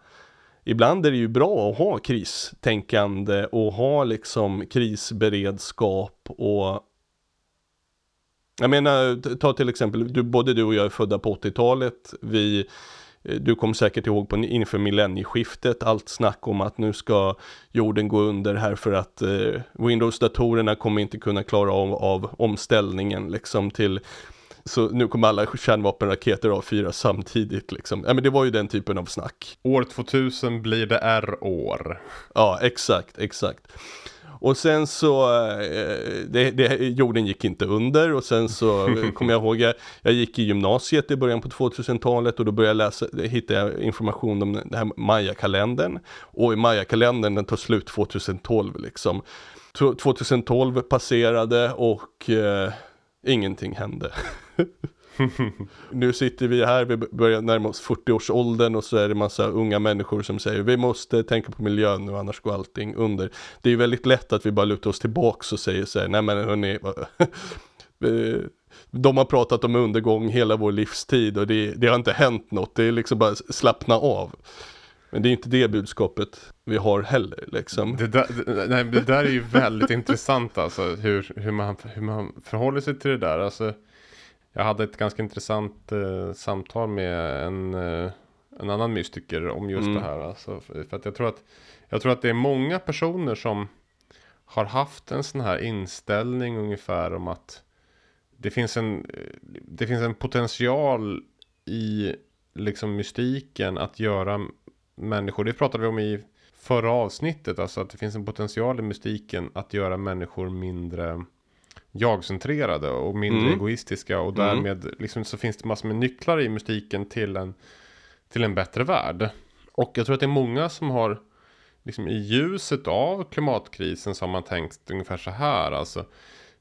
Ibland är det ju bra att ha kristänkande och ha liksom krisberedskap och Jag menar, ta till exempel, du, både du och jag är födda på 80-talet. Vi eh, du kom säkert ihåg på inför millennieskiftet allt snack om att nu ska jorden gå under här för att eh, Windows-datorerna kommer inte kunna klara av, av omställningen liksom till så nu kommer alla kärnvapenraketer avfyras samtidigt liksom. Ja men det var ju den typen av snack. År 2000 blir det R-år. Ja, exakt, exakt. Och sen så, eh, det, det, jorden gick inte under och sen så eh, kommer jag ihåg, jag, jag gick i gymnasiet i början på 2000-talet och då började jag läsa, hittade jag information om den här Maya-kalendern. Och i Maya-kalendern den tar slut 2012 liksom. Tw- 2012 passerade och eh, ingenting hände. nu sitter vi här, vi börjar närma oss 40-årsåldern och så är det massa unga människor som säger vi måste tänka på miljön nu annars går allting under. Det är väldigt lätt att vi bara lutar oss tillbaks och säger så här, nej men hörni, eh, de har pratat om undergång hela vår livstid och det, det har inte hänt något, det är liksom bara slappna av. Men det är inte det budskapet vi har heller liksom. Det där, det, nej, det där är ju väldigt intressant alltså. Hur, hur, man, hur man förhåller sig till det där. Alltså, jag hade ett ganska intressant eh, samtal med en, eh, en annan mystiker om just Mm. det här. Alltså, för, att jag tror att jag tror att det är många personer som har haft en sån här inställning ungefär om att det finns en, det finns en potential i liksom mystiken att göra människor, det pratade vi om i förra avsnittet, alltså att det finns en potential i mystiken att göra människor mindre jag-centrerade och mindre Mm. egoistiska och Mm. därmed liksom så finns det massor med nycklar i mystiken till en, till en bättre värld. Och jag tror att det är många som har liksom i ljuset av klimatkrisen så har man tänkt ungefär så här alltså.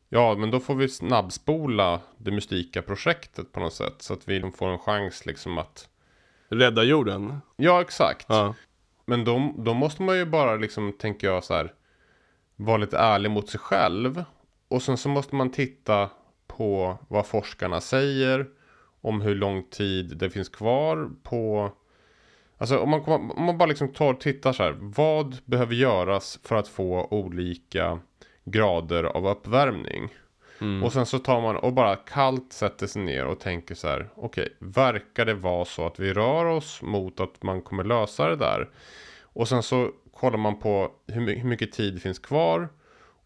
Ja, men då får vi snabbspola det mystika projektet på något sätt så att vi får en chans liksom att Rädda jorden. Ja, exakt. Ja. Men då, då måste man ju bara liksom, tänker jag så här, vara lite ärlig mot sig själv. Och sen så måste man titta på vad forskarna säger om hur lång tid det finns kvar på... Alltså om man, om man bara liksom tar och tittar så här, vad behöver göras för att få olika grader av uppvärmning? Mm. Och sen så tar man och bara kallt sätter sig ner och tänker så här. Okej, verkar det vara så att vi rör oss mot att man kommer lösa det där? Och sen så kollar man på hur, hur mycket tid finns kvar.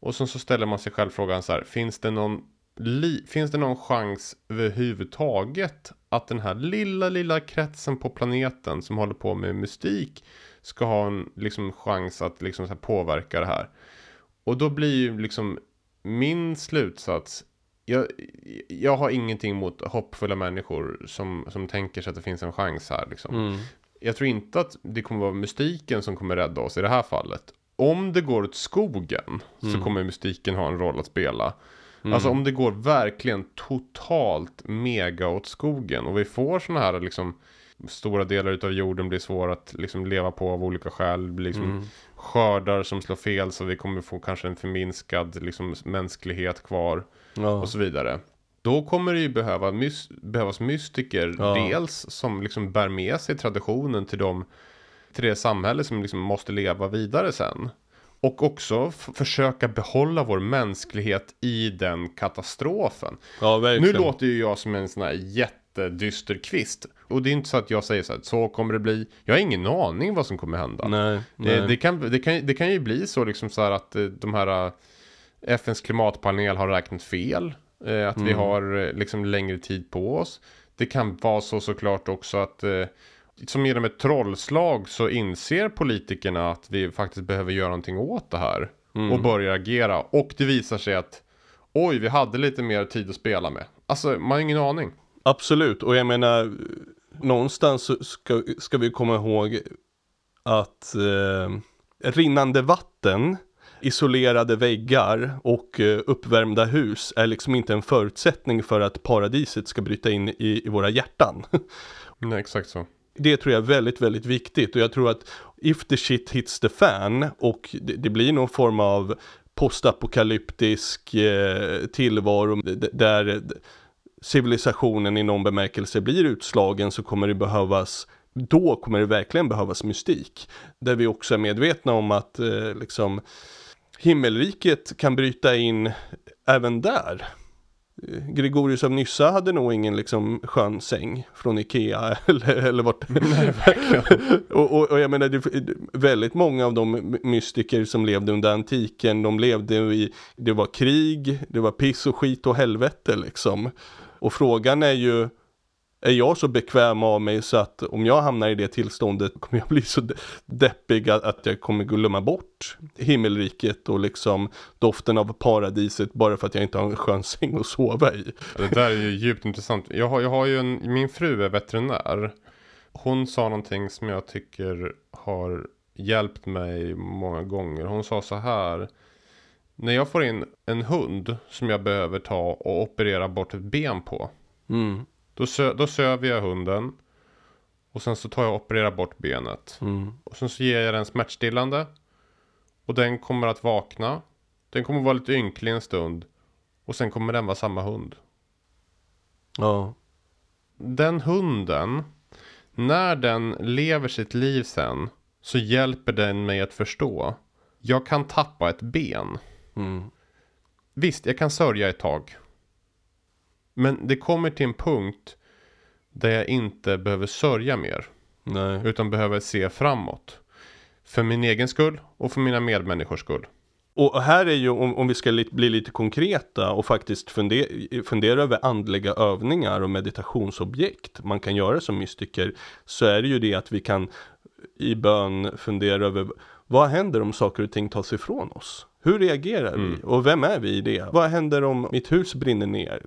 Och sen så ställer man sig själv frågan så här, finns det någon, li, finns det någon chans överhuvudtaget att den här lilla, lilla kretsen på planeten som håller på med mystik ska ha en liksom, chans att liksom, så här, påverka det här? Och då blir ju liksom min slutsats jag, jag har ingenting mot hoppfulla människor som, som tänker sig att det finns en chans här. Liksom. Mm. Jag tror inte att det kommer vara mystiken som kommer rädda oss i det här fallet. Om det går åt skogen så kommer mystiken ha en roll att spela. Alltså om det går verkligen totalt mega åt skogen och vi får sådana här liksom stora delar utav jorden blir svåra att liksom leva på av olika skäl. Liksom skördar som slår fel så vi kommer få kanske en förminskad liksom mänsklighet kvar Ja. och så vidare. Då kommer det ju behöva mys- behövas mystiker Ja. dels som liksom bär med sig traditionen till, dem, till det samhälle som liksom måste leva vidare sen. Och också försöka behålla vår mänsklighet i den katastrofen. ja, Nu låter ju jag som en sån här jättedyster kvist. Och det är inte så att jag säger så här, så kommer det bli. Jag har ingen aning vad som kommer hända. Nej, Det, nej. det, kan, det, kan, det kan ju bli så liksom så här att eh, de här eh, FNs klimatpanel har räknat fel. eh, Att vi Mm. har eh, liksom längre tid på oss. Det kan vara så såklart också att som genom ett trollslag så inser politikerna att vi faktiskt behöver göra någonting åt det här. Mm. Och börjar agera. Och det visar sig att oj, vi hade lite mer tid att spela med. Alltså, man har ingen aning. Absolut, och jag menar någonstans så ska, ska vi komma ihåg att eh, rinnande vatten, isolerade väggar och eh, uppvärmda hus är liksom inte en förutsättning för att paradiset ska bryta in i, i våra hjärtan. Nej, exakt så. Det tror jag är väldigt, väldigt viktigt och jag tror att if the shit hits the fan och det, det blir någon form av postapokalyptisk eh, tillvaro där civilisationen i någon bemärkelse blir utslagen så kommer det behövas då kommer det verkligen behövas mystik. Där vi också är medvetna om att eh, liksom himmelriket kan bryta in även där. Eh, Gregorius av Nyssa hade nog ingen liksom skön säng från Ikea eller, eller vart. och, och, och jag menar, det, väldigt många av de mystiker som levde under antiken, de levde i, det var krig, det var piss och skit och helvete liksom. Och frågan är ju, är jag så bekväm av mig så att om jag hamnar i det tillståndet kommer jag bli så de- deppig att, jag kommer glömma bort himmelriket och liksom doften av paradiset bara för att jag inte har en skön säng att sova i. Ja, Det där är ju djupt intressant. Jag har, jag har ju en, min fru är veterinär. Hon sa någonting som jag tycker har hjälpt mig många gånger. Hon sa så här. När jag får in en hund som jag behöver ta och operera bort ett ben på. Mm, Då, sö, då söver jag hunden. Och sen så tar jag och opererar bort benet. mm, Och sen så ger jag den smärtstillande. Och den kommer att vakna. Den kommer vara lite ynklig en stund. Och sen kommer den vara samma hund. ja, den hunden, när den lever sitt liv sen, så hjälper den mig att förstå. Jag kan tappa ett ben. Mm, Visst, jag kan sörja ett tag. Men det kommer till en punkt där jag inte behöver sörja mer. nej, Utan behöver se framåt. För min egen skull och för mina medmänniskors skull. Och här är ju, om, om vi ska li, bli lite konkreta och faktiskt fundera, fundera över andliga övningar och meditationsobjekt man kan göra som mystiker, så är det ju det att vi kan i bön fundera över vad händer om saker och ting tas ifrån oss? Hur reagerar vi? Och vem är vi i det? Vad händer om mitt hus brinner ner?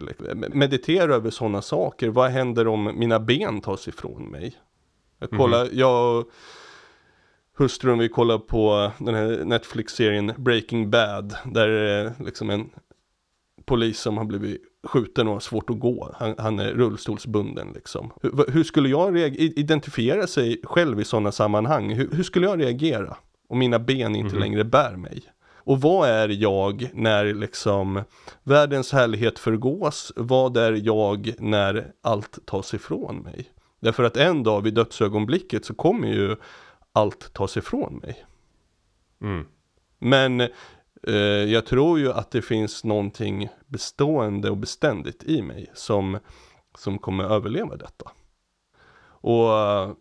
Meditera över sådana saker. Vad händer om mina ben tas ifrån mig? Jag kollar, jag hustrun vi kollar på den här Netflix-serien Breaking Bad. Där är det liksom en polis som har blivit skjuten och har svårt att gå. Han, han är rullstolsbunden liksom. Hur, hur skulle jag identifiera sig själv i sådana sammanhang? Hur, hur skulle jag reagera? Om mina ben inte längre bär mig? Och vad är jag när liksom världens härlighet förgås? Vad är jag när allt tas ifrån mig? Därför att en dag vid dödsögonblicket så kommer ju allt tas ifrån mig. Mm. Men eh, jag tror ju att det finns någonting bestående och beständigt i mig som, som kommer överleva detta. Och eh,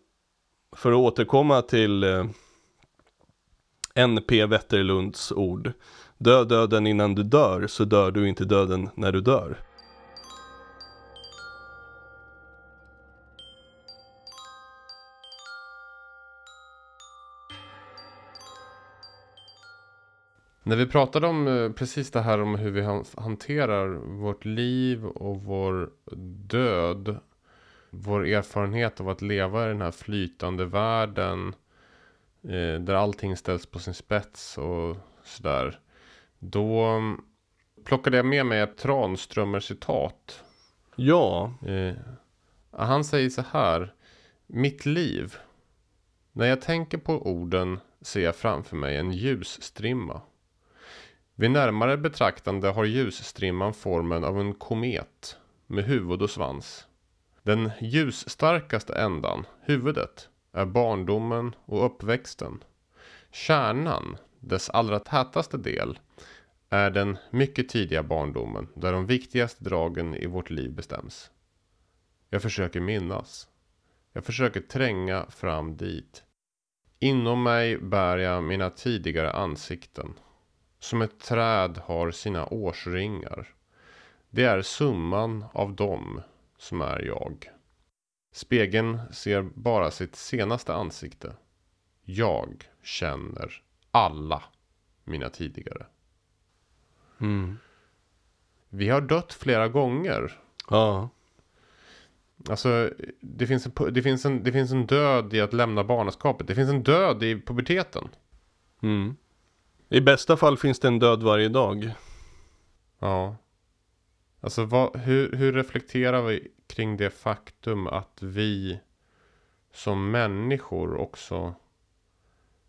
för att återkomma till eh, N.P. Wetterlunds ord. Dö döden innan du dör, så dör du inte döden när du dör. När vi pratade om eh, precis det här om hur vi hanterar vårt liv och vår död. Vår erfarenhet av att leva i den här flytande världen. Eh, där allting ställs på sin spets och sådär. Då mm, plockade jag med mig ett Tranströmer citat. Ja. Eh, han säger så här. Mitt liv. När jag tänker på orden ser jag framför mig en ljusstrimma. Vid närmare betraktande har ljusstrimman formen av en komet med huvud och svans. Den ljusstarkaste ändan, huvudet, är barndomen och uppväxten. Kärnan, dess allra tätaste del, är den mycket tidiga barndomen där de viktigaste dragen i vårt liv bestäms. Jag försöker minnas. Jag försöker tränga fram dit. Inom mig bär jag mina tidigare ansikten som ett träd har sina årsringar. Det är summan av dem som är jag. Spegeln ser bara sitt senaste ansikte. Jag känner alla mina tidigare. Mm. Vi har dött flera gånger. Ja. Alltså, det finns, en, det, finns en, det finns en död i att lämna barnaskapet. Det finns en död i puberteten. Mm. I bästa fall finns det en död varje dag. Ja. Alltså vad, hur, hur reflekterar vi kring det faktum att vi som människor också,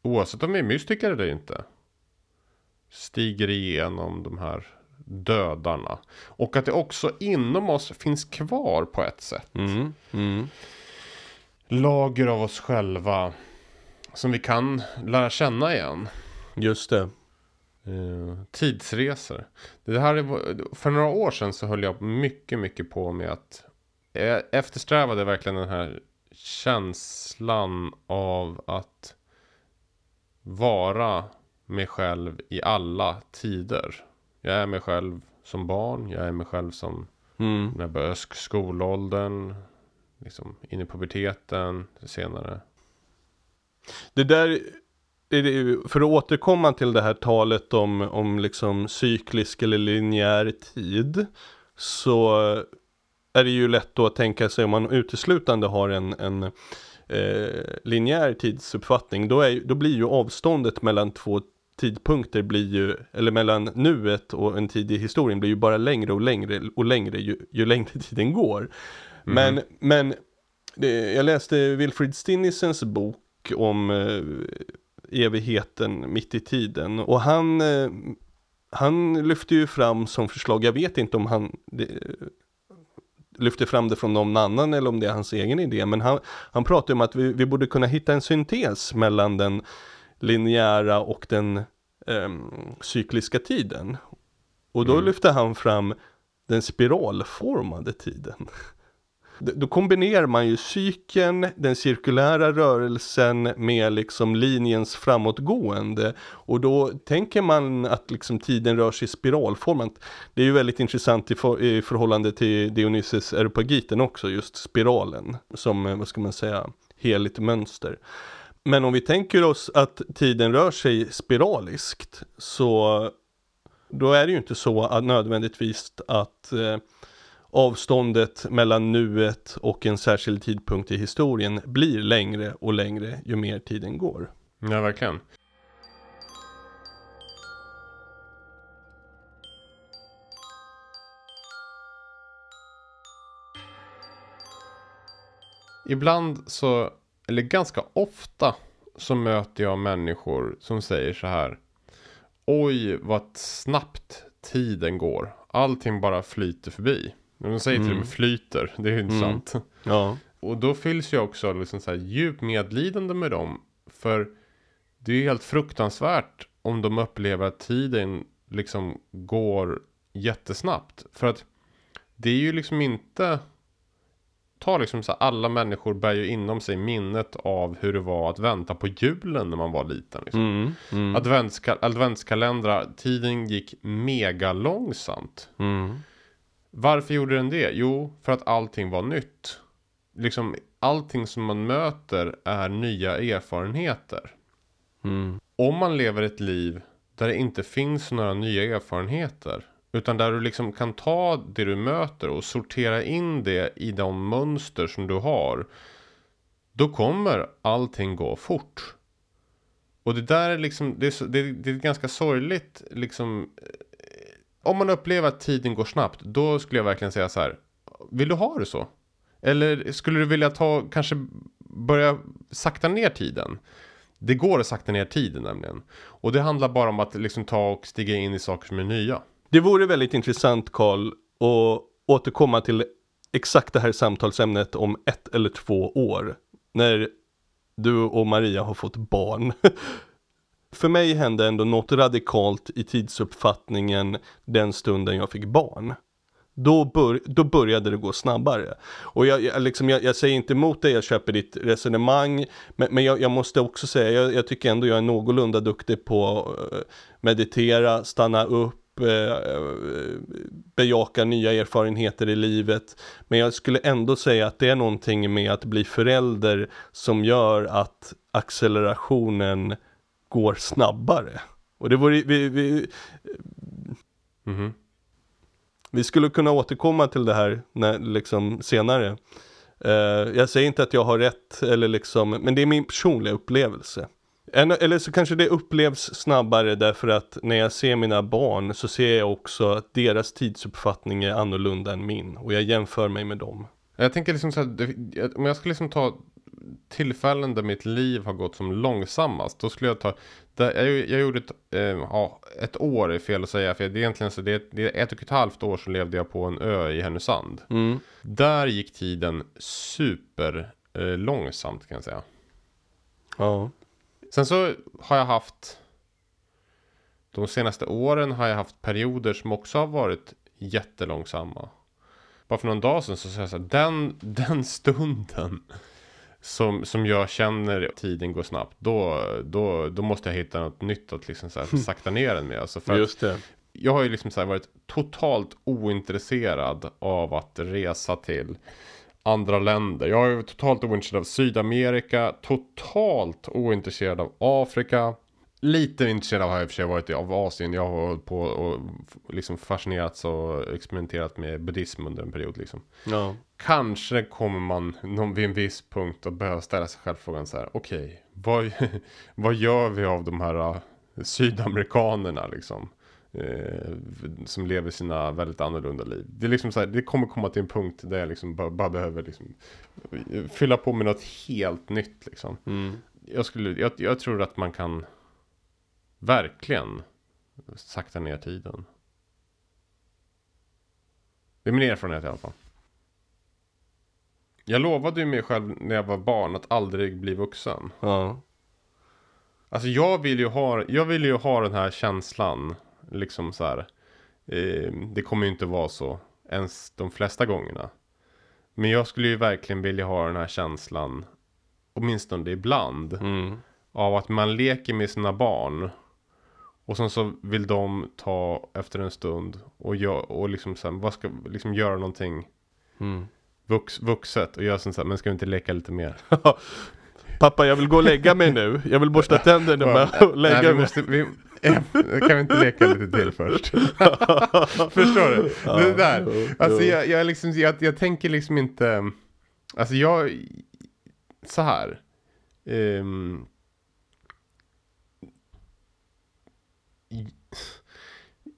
oavsett om vi är mystiker eller inte, stiger igenom de här dödarna. Och att det också inom oss finns kvar på ett sätt. Mm, mm. Lager av oss själva som vi kan lära känna igen. Just det. Uh, tidsresor. Det här är, för några år sedan så höll jag mycket, mycket på med att jag eftersträvade verkligen den här känslan av att vara mig själv i alla tider. Jag är mig själv som barn, jag är mig själv som mm. när jag började skolåldern, liksom in i puberteten senare. Det där för att återkomma till det här talet om, om liksom cyklisk eller linjär tid så är det ju lätt då att tänka sig om man uteslutande har en, en eh, linjär tidsuppfattning då, är, då blir ju avståndet mellan två tidpunkter blir ju, eller mellan nuet och en tid i historien blir ju bara längre och längre och längre ju, ju längre tiden går. Mm. Men, men det, jag läste Wilfrid Stinnisens bok om eh, evigheten mitt i tiden. Och han, eh, han lyfter ju fram som förslag, jag vet inte om han det, lyfter fram det från någon annan eller om det är hans egen idé, men han, han pratar om att vi, vi borde kunna hitta en syntes mellan den linjära och den eh, cykliska tiden. Och då mm. lyfter han fram den spiralformade tiden då kombinerar man ju cykeln, den cirkulära rörelsen med liksom linjens framåtgående. Och då tänker man att liksom tiden rör sig i spiralform. Det är ju väldigt intressant i, för, i förhållande till Dionysus Areopagiten också, just spiralen som, eh, vad ska man säga, heligt mönster. Men om vi tänker oss att tiden rör sig spiraliskt så då är det ju inte så att nödvändigtvis att eh, avståndet mellan nuet och en särskild tidpunkt i historien blir längre och längre ju mer tiden går. Ja, verkligen. Ibland så, eller ganska ofta så möter jag människor som säger så här. Oj, vad snabbt tiden går. Allting bara flyter förbi. De säger till och med mm. flyter. Det är ju intressant. Mm. Ja. Och då fylls jag också liksom så här djupt medlidande med dem. För det är ju helt fruktansvärt om de upplever att tiden liksom går jättesnabbt. För att det är ju liksom inte ta liksom så här, alla människor bär ju inom sig minnet av hur det var att vänta på julen när man var liten. Liksom. Mm, mm, Adventska adventskalendrar, tiden gick mega långsamt. mm, Varför gjorde den det? Jo, för att allting var nytt. Liksom allting som man möter är nya erfarenheter. mm, Om man lever ett liv där det inte finns några nya erfarenheter. Utan där du liksom kan ta det du möter och sortera in det i de mönster som du har. Då kommer allting gå fort. Och det där är liksom, det är, det är, är ganska sorgligt liksom. Om man upplever att tiden går snabbt, då skulle jag verkligen säga så här. Vill du ha det så? Eller skulle du vilja ta, kanske börja sakta ner tiden? Det går att sakta ner tiden nämligen. Och det handlar bara om att liksom ta och stiga in i saker som är nya. Det vore väldigt intressant Karl att återkomma till exakt det här samtalsämnet om ett eller två år. När du och Maria har fått barn. För mig hände ändå något radikalt i tidsuppfattningen den stunden jag fick barn. Då, bör, då började det gå snabbare. Och jag, jag, liksom, jag, jag säger inte emot dig, jag köper ditt resonemang. Men, men jag, jag måste också säga, jag, jag tycker ändå jag är någorlunda duktig på att meditera, stanna upp, eh, eh, bejaka nya erfarenheter i livet. Men jag skulle ändå säga att det är någonting med att bli förälder som gör att accelerationen går snabbare. Och det vore, vi, vi, Mhm. vi skulle kunna återkomma till det här när, liksom, senare. Eh, jag säger inte att jag har rätt, eller liksom, men det är min personliga upplevelse. En, eller så kanske det upplevs snabbare därför att när jag ser mina barn så ser jag också att deras tidsuppfattning är annorlunda än min. Och jag jämför mig med dem. Jag tänker liksom så här, om jag skulle liksom ta tillfällen där mitt liv har gått som långsammast. Då skulle jag ta, där, jag, jag gjorde ett, eh, ja, ett år är fel att säga. För det är egentligen så det, är- det är ett och ett halvt år så levde jag på en ö i Härnösand. Mm. Där gick tiden super eh, långsamt kan jag säga. Ja. Sen så har jag haft De senaste åren har jag haft perioder som också har varit jättelångsamma Bara för någon dag sedan så sa jag så här, den, den stunden som, som jag känner tiden går snabbt då, då, då måste jag hitta något nytt att liksom så här, sakta ner den med alltså för Just det. jag har ju liksom så varit totalt ointresserad av att resa till andra länder. Jag är totalt ointresserad av Sydamerika, totalt ointresserad av Afrika. Lite intresserad har jag i och för sig varit av Asien. Jag har hållit på och liksom fascinerats och experimenterat med buddhism under en period liksom. Ja. Kanske kommer man någon, vid en viss punkt att behöva ställa sig själv frågan så här. Okej, vad, vad gör vi av de här uh, sydamerikanerna liksom? Eh, som lever sina väldigt annorlunda liv. Det är liksom så här, det kommer komma till en punkt där jag liksom bara, bara behöver liksom eh, fylla på med något helt nytt liksom. Mm. Jag, skulle, jag, jag tror att man kan verkligen sakta ner tiden. Det är min erfarenhet i alla fall. Jag lovade ju mig själv när jag var barn att aldrig bli vuxen. Ja. Alltså jag vill ju ha, jag vill ju ha den här känslan. Liksom så här. Eh, det kommer ju inte vara så. Ens de flesta gångerna. Men jag skulle ju verkligen vilja ha den här känslan. Åtminstone ibland. Mm. Av att man leker med sina barn. Och sen så vill de ta efter en stund. Och, gör, och liksom sen, vad ska, liksom göra någonting Mm. vux, vuxet. Och göra sånt så här, men ska vi inte leka lite mer? Pappa, jag vill gå och lägga mig nu. Jag vill borsta tänderna med och lägga Nej, vi mig. måste, vi, kan vi inte leka lite till först? Förstår du? det där. Alltså jag, jag, liksom, jag, jag tänker liksom inte... Alltså jag... Så här. Ehm,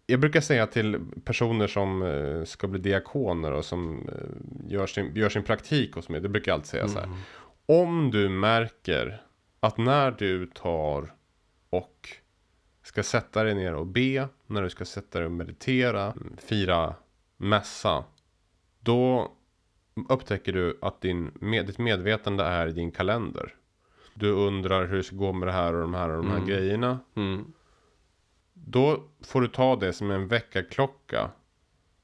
jag brukar säga till personer som eh, ska bli diakoner och som eh, gör, sin, gör sin praktik hos mig. Det brukar jag alltid säga så här. Om du märker att när du tar och ska sätta dig ner och be, när du ska sätta dig och meditera, fira mässa, då upptäcker du att din, med, ditt medvetande är i din kalender. Du undrar hur det ska gå med det här och de här och de här grejerna. Mm. Då får du ta det som en väckarklocka.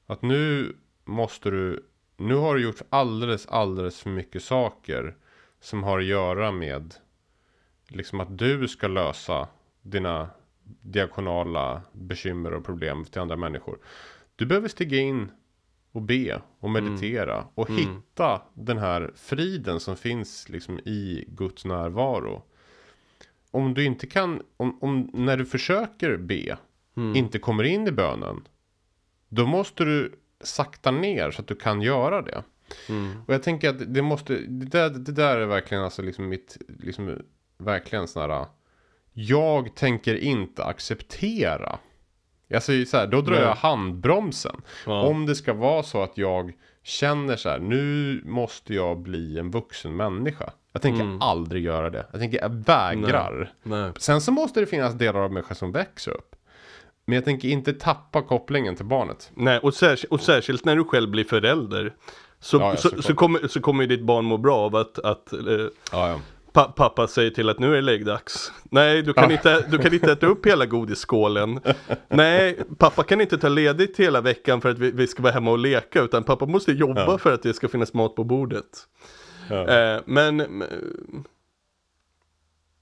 Att nu måste du nu har du gjort alldeles, alldeles för mycket saker som har att göra med liksom att du ska lösa dina diakonala bekymmer och problem till andra människor. Du behöver stiga in och be och meditera och hitta den här friden som finns liksom i Guds närvaro. Om du inte kan, om, om när du försöker be, inte kommer in i bönen, då måste du sakta ner så att du kan göra det. Och jag tänker att det måste, det där, det där är verkligen alltså liksom mitt, liksom verkligen sån här, jag tänker inte acceptera. Alltså så här, då drar Nej. jag handbromsen. Ja. Om det ska vara så att jag känner så här, nu måste jag bli en vuxen människa. Jag tänker aldrig göra det. Jag tänker, jag vägrar. Nej. Sen så måste det finnas delar av människan som växer upp. Men jag tänker inte tappa kopplingen till barnet. Nej, och, särsk- och särskilt när du själv blir förälder. Så, Ja, ja, så, så, kommer, så kommer ditt barn må bra av att, att eh, Ja, pa, pappa säger till att nu är det läggdags. Nej, du kan, inte, du kan inte äta upp hela godisskålen. Nej, pappa kan inte ta ledigt hela veckan för att vi, vi ska vara hemma och leka. Utan pappa måste jobba för att det ska finnas mat på bordet. Ja. Eh, men men-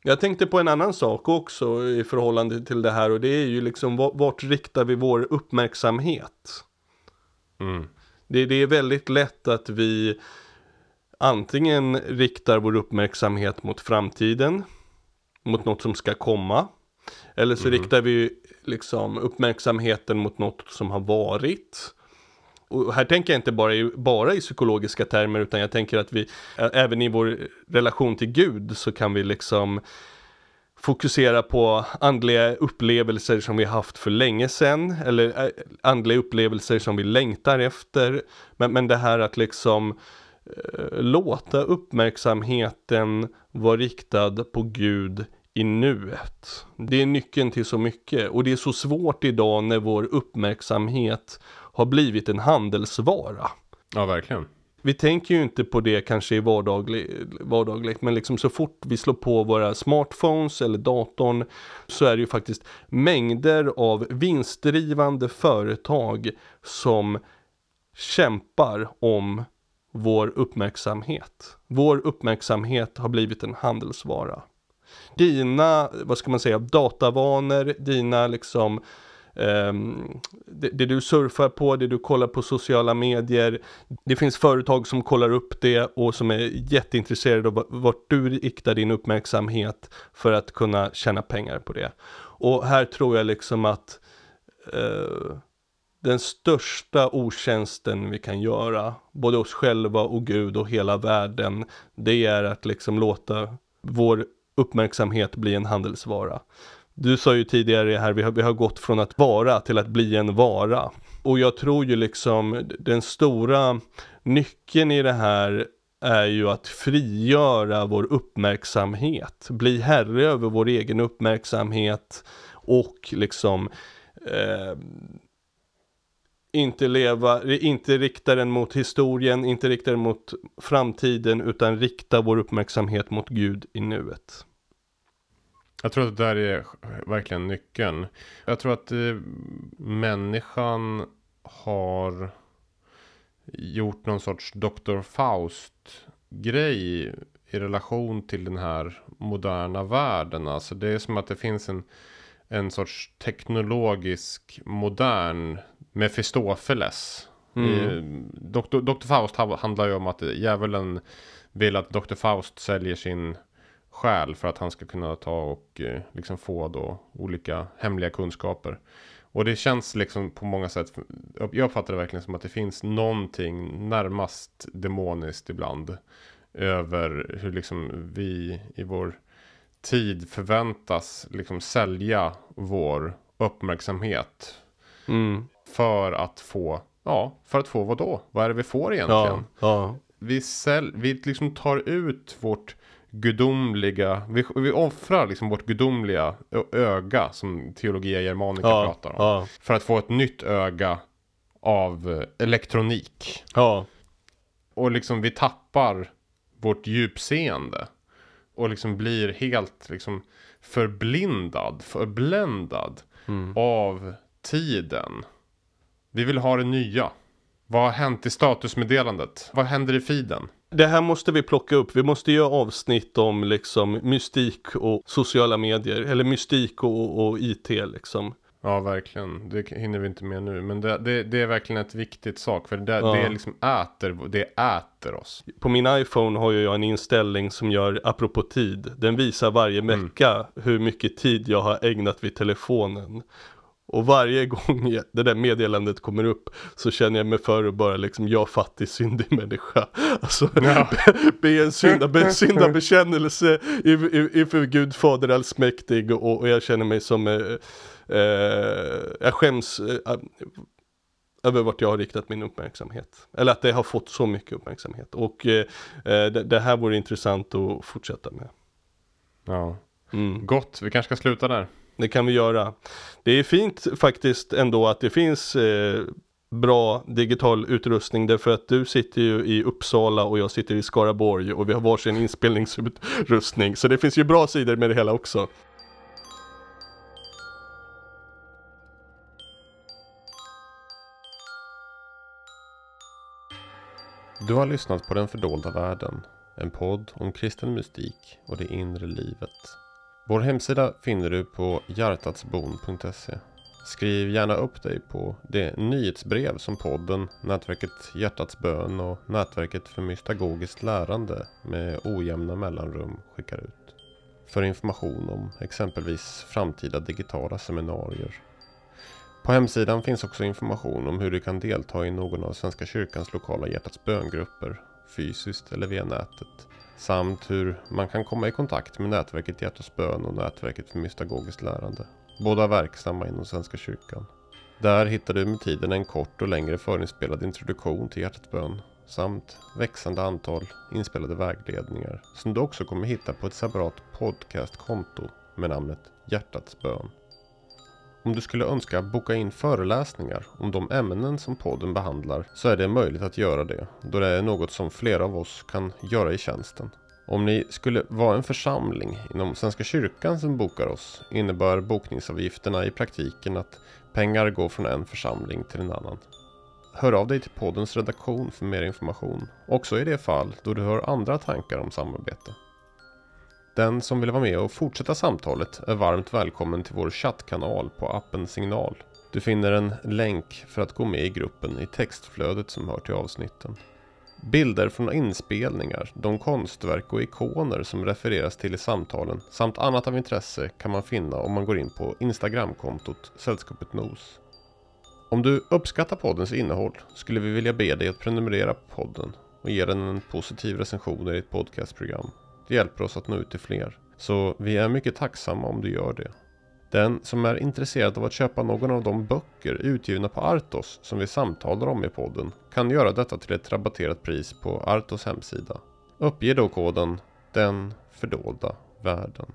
jag tänkte på en annan sak också i förhållande till det här och det är ju liksom vart, riktar vi vår uppmärksamhet? Mm. Det, det är väldigt lätt att vi antingen riktar vår uppmärksamhet mot framtiden, mot något som ska komma, eller så riktar vi liksom uppmärksamheten mot något som har varit. Och här tänker jag inte bara i, bara i psykologiska termer utan jag tänker att vi även i vår relation till Gud så kan vi liksom fokusera på andliga upplevelser som vi haft för länge sedan eller andliga upplevelser som vi längtar efter. Men, men det här att liksom eh, låta uppmärksamheten vara riktad på Gud i nuet. Det är nyckeln till så mycket och det är så svårt idag när vår uppmärksamhet har blivit en handelsvara. ja, verkligen. Vi tänker ju inte på det kanske i vardaglig, vardagligt, men liksom så fort vi slår på våra smartphones eller datorn så är det ju faktiskt mängder av vinstdrivande företag som kämpar om vår uppmärksamhet. Vår uppmärksamhet har blivit en handelsvara. Dina, vad ska man säga, datavanor, dina liksom Ehm, det, det du surfar på, det du kollar på sociala medier. Det finns företag som kollar upp det och som är jätteintresserade av vart du riktar din uppmärksamhet för att kunna tjäna pengar på det. Och här tror jag liksom att eh, den största otjänsten vi kan göra, både oss själva och Gud och hela världen, det är att liksom låta vår uppmärksamhet bli en handelsvara. Du sa ju tidigare här, vi har, vi har gått från att vara till att bli en vara. Och jag tror ju liksom den stora nyckeln i det här är ju att frigöra vår uppmärksamhet, bli herre över vår egen uppmärksamhet och liksom eh, inte leva, inte rikta den mot historien, inte rikta den mot framtiden utan rikta vår uppmärksamhet mot Gud i nuet. Jag tror att det där är verkligen nyckeln. Jag tror att eh, människan har gjort någon sorts Dr. Faust grej i relation till den här moderna världen. Alltså det är som att det finns en, en sorts teknologisk modern Mefistofeles. Eh, Dr. Dr. Faust ha- handlar ju om att djävulen vill att Dr. Faust säljer sin själ för att han ska kunna ta och eh, liksom få då olika hemliga kunskaper. Och det känns liksom på många sätt, jag uppfattar det verkligen som att det finns någonting närmast demoniskt ibland. Över hur liksom vi i vår tid förväntas liksom sälja vår uppmärksamhet. Mm. För att få, ja, för att få vad då? Vad är det vi får egentligen? Ja, ja, vi, säl, vi liksom tar ut vårt gudomliga, vi, vi offrar liksom vårt gudomliga öga som Teologia Germanica ja, pratar om. ja, För att få ett nytt öga av eh, elektronik. ja, Och liksom vi tappar vårt djupseende. Och liksom blir helt liksom förblindad, förbländad Mm. av tiden. Vi vill ha det nya. Vad har hänt i statusmeddelandet? Vad händer i feeden? Det här måste vi plocka upp. Vi måste göra avsnitt om liksom mystik och sociala medier. Eller mystik och, och IT liksom. Ja, verkligen. Det hinner vi inte med nu. Men det, det, det är verkligen ett viktigt sak. För det, Ja. det liksom äter, det äter oss. På min iPhone har jag en inställning som gör apropå tid. Den visar varje vecka hur mycket tid jag har ägnat vid telefonen. Och varje gång det där meddelandet kommer upp så känner jag mig för att bara liksom, jag fattig syndig människa. Alltså, Ja. be, be en synda, be i- i- inför Gud fader allsmäktig och, och jag känner mig som, eh, eh, jag skäms eh, över vart jag har riktat min uppmärksamhet. Eller att det har fått så mycket uppmärksamhet. Och eh, eh, det, det här vore intressant att fortsätta med. Ja. Mm. Gott, vi kanske ska sluta där. Det kan vi göra. Det är fint faktiskt ändå att det finns eh, bra digital utrustning därför att du sitter ju i Uppsala och jag sitter i Skaraborg och vi har varsin inspelningsutrustning. Så det finns ju bra sidor med det hela också. Du har lyssnat på Den fördolda världen. En podd om kristen mystik och det inre livet. Vår hemsida finner du på hjärtatsbon.se. Skriv gärna upp dig på det nyhetsbrev som podden, nätverket Hjärtats bön och nätverket för mystagogiskt lärande med ojämna mellanrum skickar ut. För information om exempelvis framtida digitala seminarier. På hemsidan finns också information om hur du kan delta i någon av Svenska kyrkans lokala Hjärtats böngrupper, fysiskt eller via nätet. Samt hur man kan komma i kontakt med nätverket Hjärtats bön och nätverket för mystagogiskt lärande. Båda verksamma inom Svenska kyrkan. Där hittar du med tiden en kort och längre förinspelad introduktion till Hjärtats bön samt växande antal inspelade vägledningar som du också kommer hitta på ett separat podcastkonto med namnet Hjärtats bön. Om du skulle önska boka in föreläsningar om de ämnen som podden behandlar så är det möjligt att göra det då det är något som flera av oss kan göra i tjänsten. Om ni skulle vara en församling inom Svenska kyrkan som bokar oss innebär bokningsavgifterna i praktiken att pengar går från en församling till en annan. Hör av dig till poddens redaktion för mer information, också i det fall då du har andra tankar om samarbete. Den som vill vara med och fortsätta samtalet är varmt välkommen till vår chattkanal på appen Signal. Du finner en länk för att gå med i gruppen i textflödet som hör till avsnitten. Bilder från inspelningar, de konstverk och ikoner som refereras till i samtalen samt annat av intresse kan man finna om man går in på Instagramkontot Sällskapet Nos. Om du uppskattar poddens innehåll skulle vi vilja be dig att prenumerera på podden och ge den en positiv recension i ditt podcastprogram. Det hjälper oss att nå ut till fler. Så vi är mycket tacksamma om du gör det. Den som är intresserad av att köpa någon av de böcker utgivna på Artos som vi samtalar om i podden kan göra detta till ett rabatterat pris på Artos hemsida. Uppge då koden Den fördolda världen.